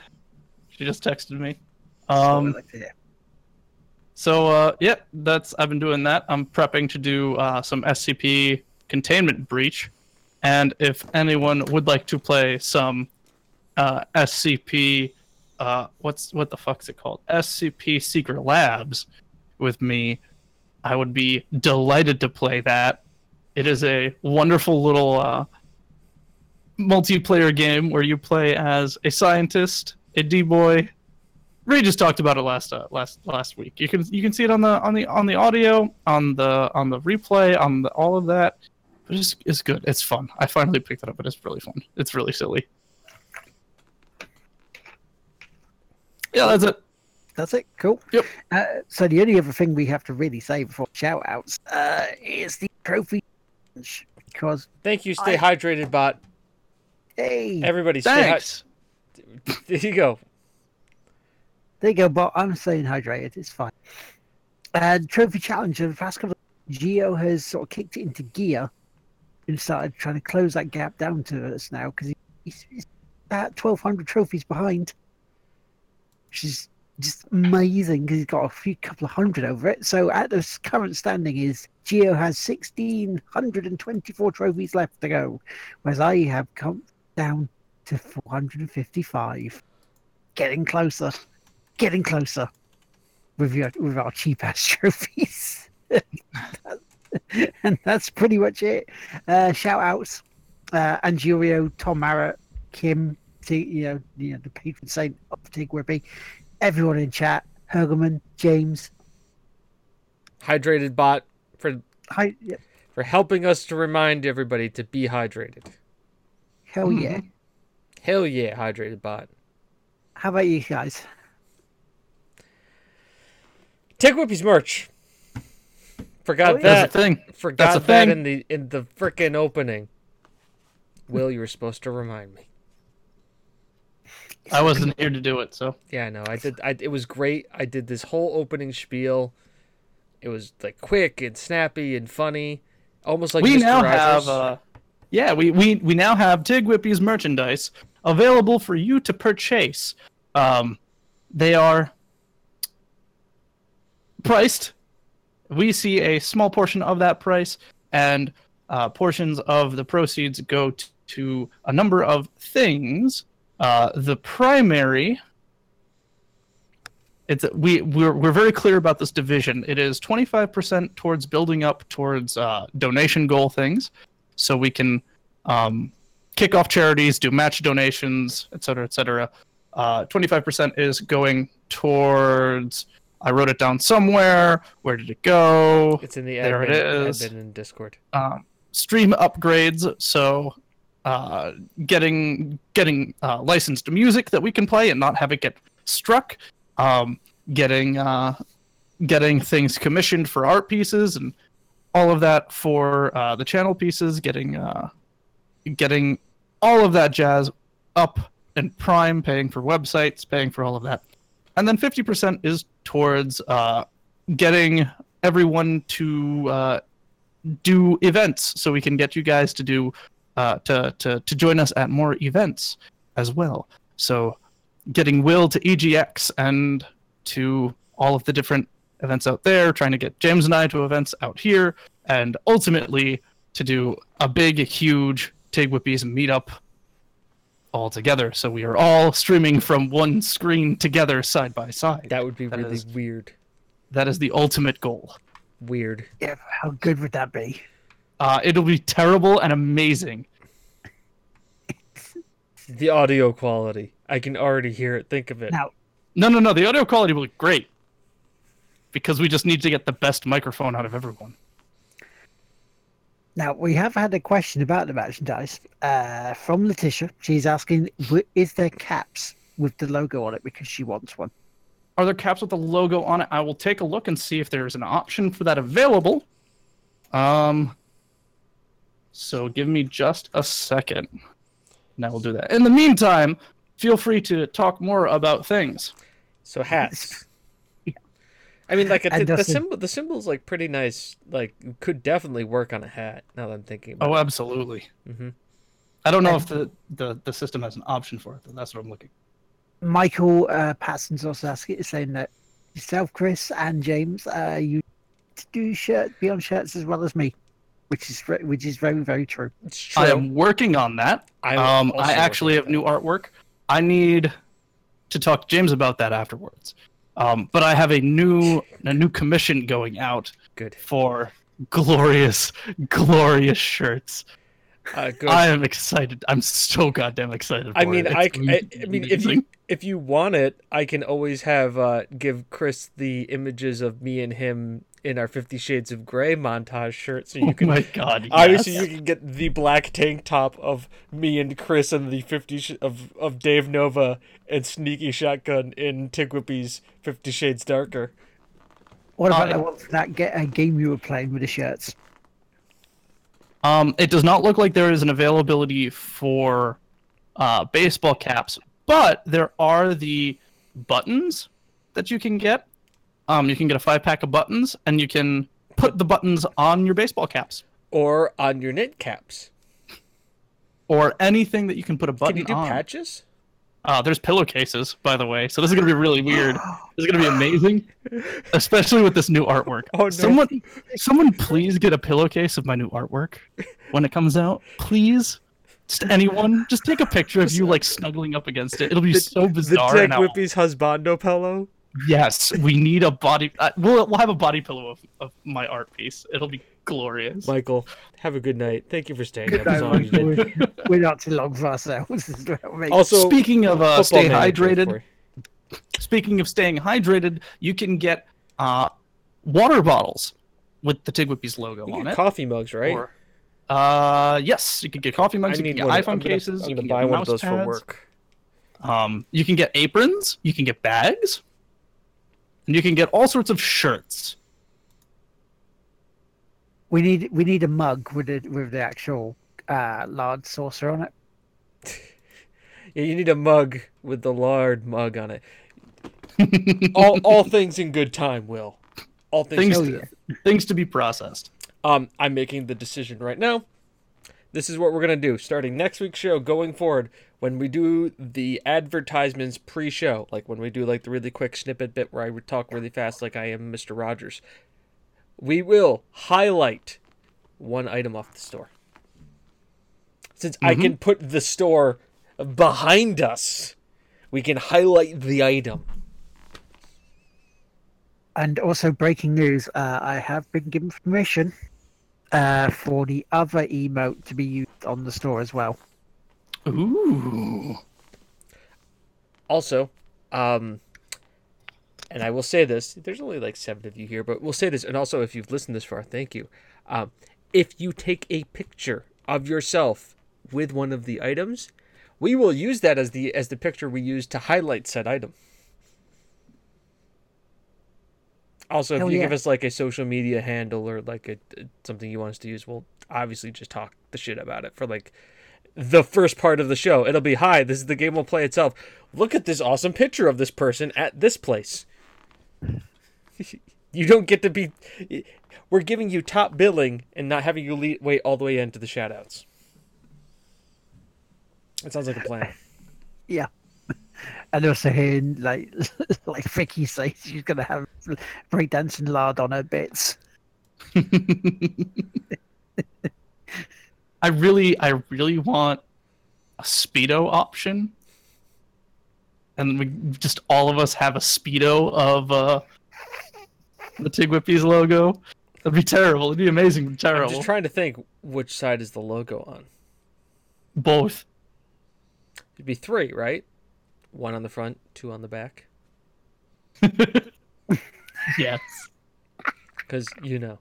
She just texted me. Um, so uh, yeah, that's I've been doing that. I'm prepping to do uh, some SCP containment breach, and if anyone would like to play some uh, SCP, uh, what's what the fuck's it called? SCP Secret Labs with me, I would be delighted to play that. It is a wonderful little uh, multiplayer game where you play as a scientist, a D boy. Ray just talked about it last uh, last last week. You can you can see it on the on the on the audio, on the on the replay, on the, all of that. But it's it's good. It's fun. I finally picked it up, but it's really fun. It's really silly. Yeah, that's it. That's it. Cool. Yep. Uh, so the only other thing we have to really say before shout outs uh, is the trophy challenge. because thank you. Stay I... hydrated, bot. Hey, everybody, thanks. Stay there you go. There you go, bot. I'm staying hydrated. It's fine. And trophy challenge of the past couple. Of... Geo has sort of kicked it into gear and started trying to close that gap down to us now because he's, he's about 1,200 trophies behind, which is just amazing because he's got a few couple of hundred over it. So at the current standing is Geo has 1,624 trophies left to go, whereas I have come down to 455. Getting closer. Getting closer. with your with our cheap ass trophies. and that's pretty much it. Uh, shout outs, uh, Angelio, Tom Marrett, Kim, T, you know, you know, the patron saint of Tig Whippy, everyone in chat, Hurgleman, James, Hydrated bot for hi, yeah, for helping us to remind everybody to be hydrated. hell yeah. Hell yeah, hydrated bot. How about you guys? Tig Whippy's merch. Forgot Oh, yeah. that. Thing. Forgot that thing. in the in the frickin' opening. Will, you were supposed to remind me. I wasn't here to do it, so Yeah, I know. I did. I, it was great. I did this whole opening spiel. It was like quick and snappy and funny, almost like we Mr. now Rogers. have uh, yeah we, we we now have Tig Whippy's merchandise available for you to purchase. Um, they are priced. We see a small portion of that price, and uh, portions of the proceeds go t- to a number of things. Uh, the primary it's we we're, we're very clear about this division. It is 25% towards building up towards uh, donation goal things. So we can um, kick off charities do match donations et cetera et cetera. Uh, 25% is going towards i wrote it down somewhere. Where did it go? It's in the There admin, it is. admin in Discord. um, stream upgrades. So uh, getting getting uh, licensed music that we can play and not have it get struck. Um, getting uh, getting things commissioned for art pieces and all of that for uh, the channel pieces. Getting uh, getting all of that jazz up and prime paying for websites paying for all of that. And then 50% is towards uh, getting everyone to uh, do events. So we can get you guys to do uh, to, to to join us at more events as well. So getting will to egx and to all of the different events out there trying to get james and i to events out here and ultimately to do a big huge tig whippies meetup all together so we are all streaming from one screen together side by side That would be That really is- weird. that is the ultimate goal Weird. Yeah, how good would that be? uh, it'll be terrible and amazing The audio quality. I can already hear it. Think of it. Now, No, no, no. The audio quality will be great because we just need to get the best microphone out of everyone. Now we have had a question about the merchandise uh, from Letitia. She's asking, "Is there caps with the logo on it because she wants one?" Are there caps with the logo on it? I will take a look and see if there's an option for that available. Um, so give me just a second, and I will do that. In the meantime, feel free to talk more about things. So hats. I mean, like And the, the symbol. The symbol's like pretty nice. Like could definitely work on a hat. Now that I'm thinking about it. Oh, it. absolutely. Mhm. I don't know And- if the, the, the system has an option for it. Though. That's what I'm looking. Michael uh, Patson's also asking, saying that yourself, Chris, and James, uh, you do shirt, be on shirts as well as me, which is which is very very true. It's true. I am working on that. I'm um, I actually have new artwork. I need to talk to James about that afterwards. Um, but I have a new a new commission going out Good. for glorious, glorious shirts. Uh, good. I am excited. I'm so goddamn excited. For I mean, it. I, It's c- going I, I mean, if you if you want it, I can always have uh, give Chris the images of me and him in our Fifty Shades of Grey montage shirt, so you oh can. my god, Obviously, you can get the black tank top of me and Chris and the fifty sh- of of Dave Nova and Sneaky Shotgun in Tigwhippy's Fifty Shades Darker. What about Uh, that one for that ga- uh, game you were playing with the shirts? Um, it does not look like there is an availability for uh, baseball caps, but there are the buttons that you can get. Um, you can get a five pack of buttons, and you can put the buttons on your baseball caps Or on your knit caps. or anything that you can put a button Can you do on. patches? Uh, there's pillowcases, by the way, so this is gonna be really weird. This is gonna be amazing, especially with this new artwork. Oh, no. Someone, someone, please get a pillowcase of my new artwork when it comes out, please. Just anyone, just take a picture of you like snuggling up against it. It'll be so bizarre. Tig and Whippy's husbando pillow. Yes, we need a body. Uh, we'll we'll have a body pillow of, of my art piece. It'll be glorious. Michael, have a good night. Thank you for staying Good up as night, long as. Michael. We're not too long for ourselves. as well, mate. Also, Speaking of uh, stay hydrated, speaking of staying hydrated, you can get uh, water bottles with the Tigwhippies logo You on get it. coffee mugs, right? Or, uh, yes, you can get coffee I mugs. You can need get one. iPhone I'm gonna, cases. I'm you gonna can buy get one of those for work. Um, you can get aprons. You can get bags. And you can get all sorts of shirts. we need we need a mug with the with the actual uh, large saucer on it. Yeah, you need a mug with the lard mug on it. all all things in good time, Will. All things. Things, yeah. things to be processed. Um, I'm making the decision right now. This is what we're gonna do starting next week's show going forward. When we do the advertisements pre-show, like when we do like the really quick snippet bit where I would talk really fast, like I am Mr. Rogers, we will highlight one item off the store. Since I can put the store behind us, we can highlight the item. And also breaking news: uh, I have been given permission uh, for the other emote to be used on the store as well. Ooh. Also, um, and I will say this: there's only like seven of you here, but we'll say this, and also if you've listened this far, thank you. Um, if you take a picture of yourself with one of the items, we will use that as the as the picture we use to highlight said item. Also, if Hell you yeah. give us like a social media handle or like a, something you want us to use, we'll obviously just talk the shit about it for like the first part of the show. It'll be hi, this is the game will play itself. Look at this awesome picture of this person at this place. you don't get to be we're giving you top billing and not having you lead, wait all the way into the shoutouts. It sounds like a plan. Yeah. And also hearing like like Vicky says she's gonna have breakdancing lard on her bits. I really, I really want a speedo option, and we just all of us have a speedo of uh, the Tigwhippies logo. That'd be terrible. It'd be amazing. but I'm just trying to think which side is the logo on. Both. It'd be three, right? One on the front, two on the back. Yes. Because you know.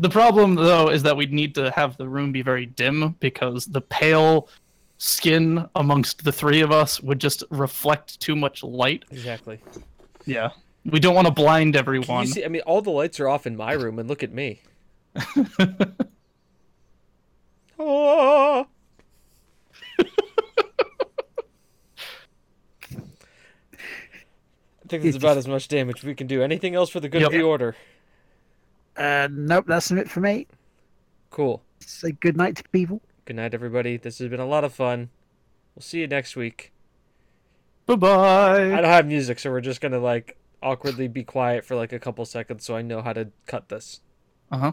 The problem, though, is that we'd need to have the room be very dim because the pale skin amongst the three of us would just reflect too much light. Exactly. Yeah. We don't want to blind everyone. you see I mean all the lights are off in my room and look at me. Ah. I think that's about as much damage we can do. Anything else for the good of the order? Uh, nope, that's it for me. Cool. Say good night to people. Good night, everybody. This has been a lot of fun. We'll see you next week. Bye bye. I don't have music, so we're just gonna like awkwardly be quiet for like a couple seconds, so I know how to cut this. Uh huh.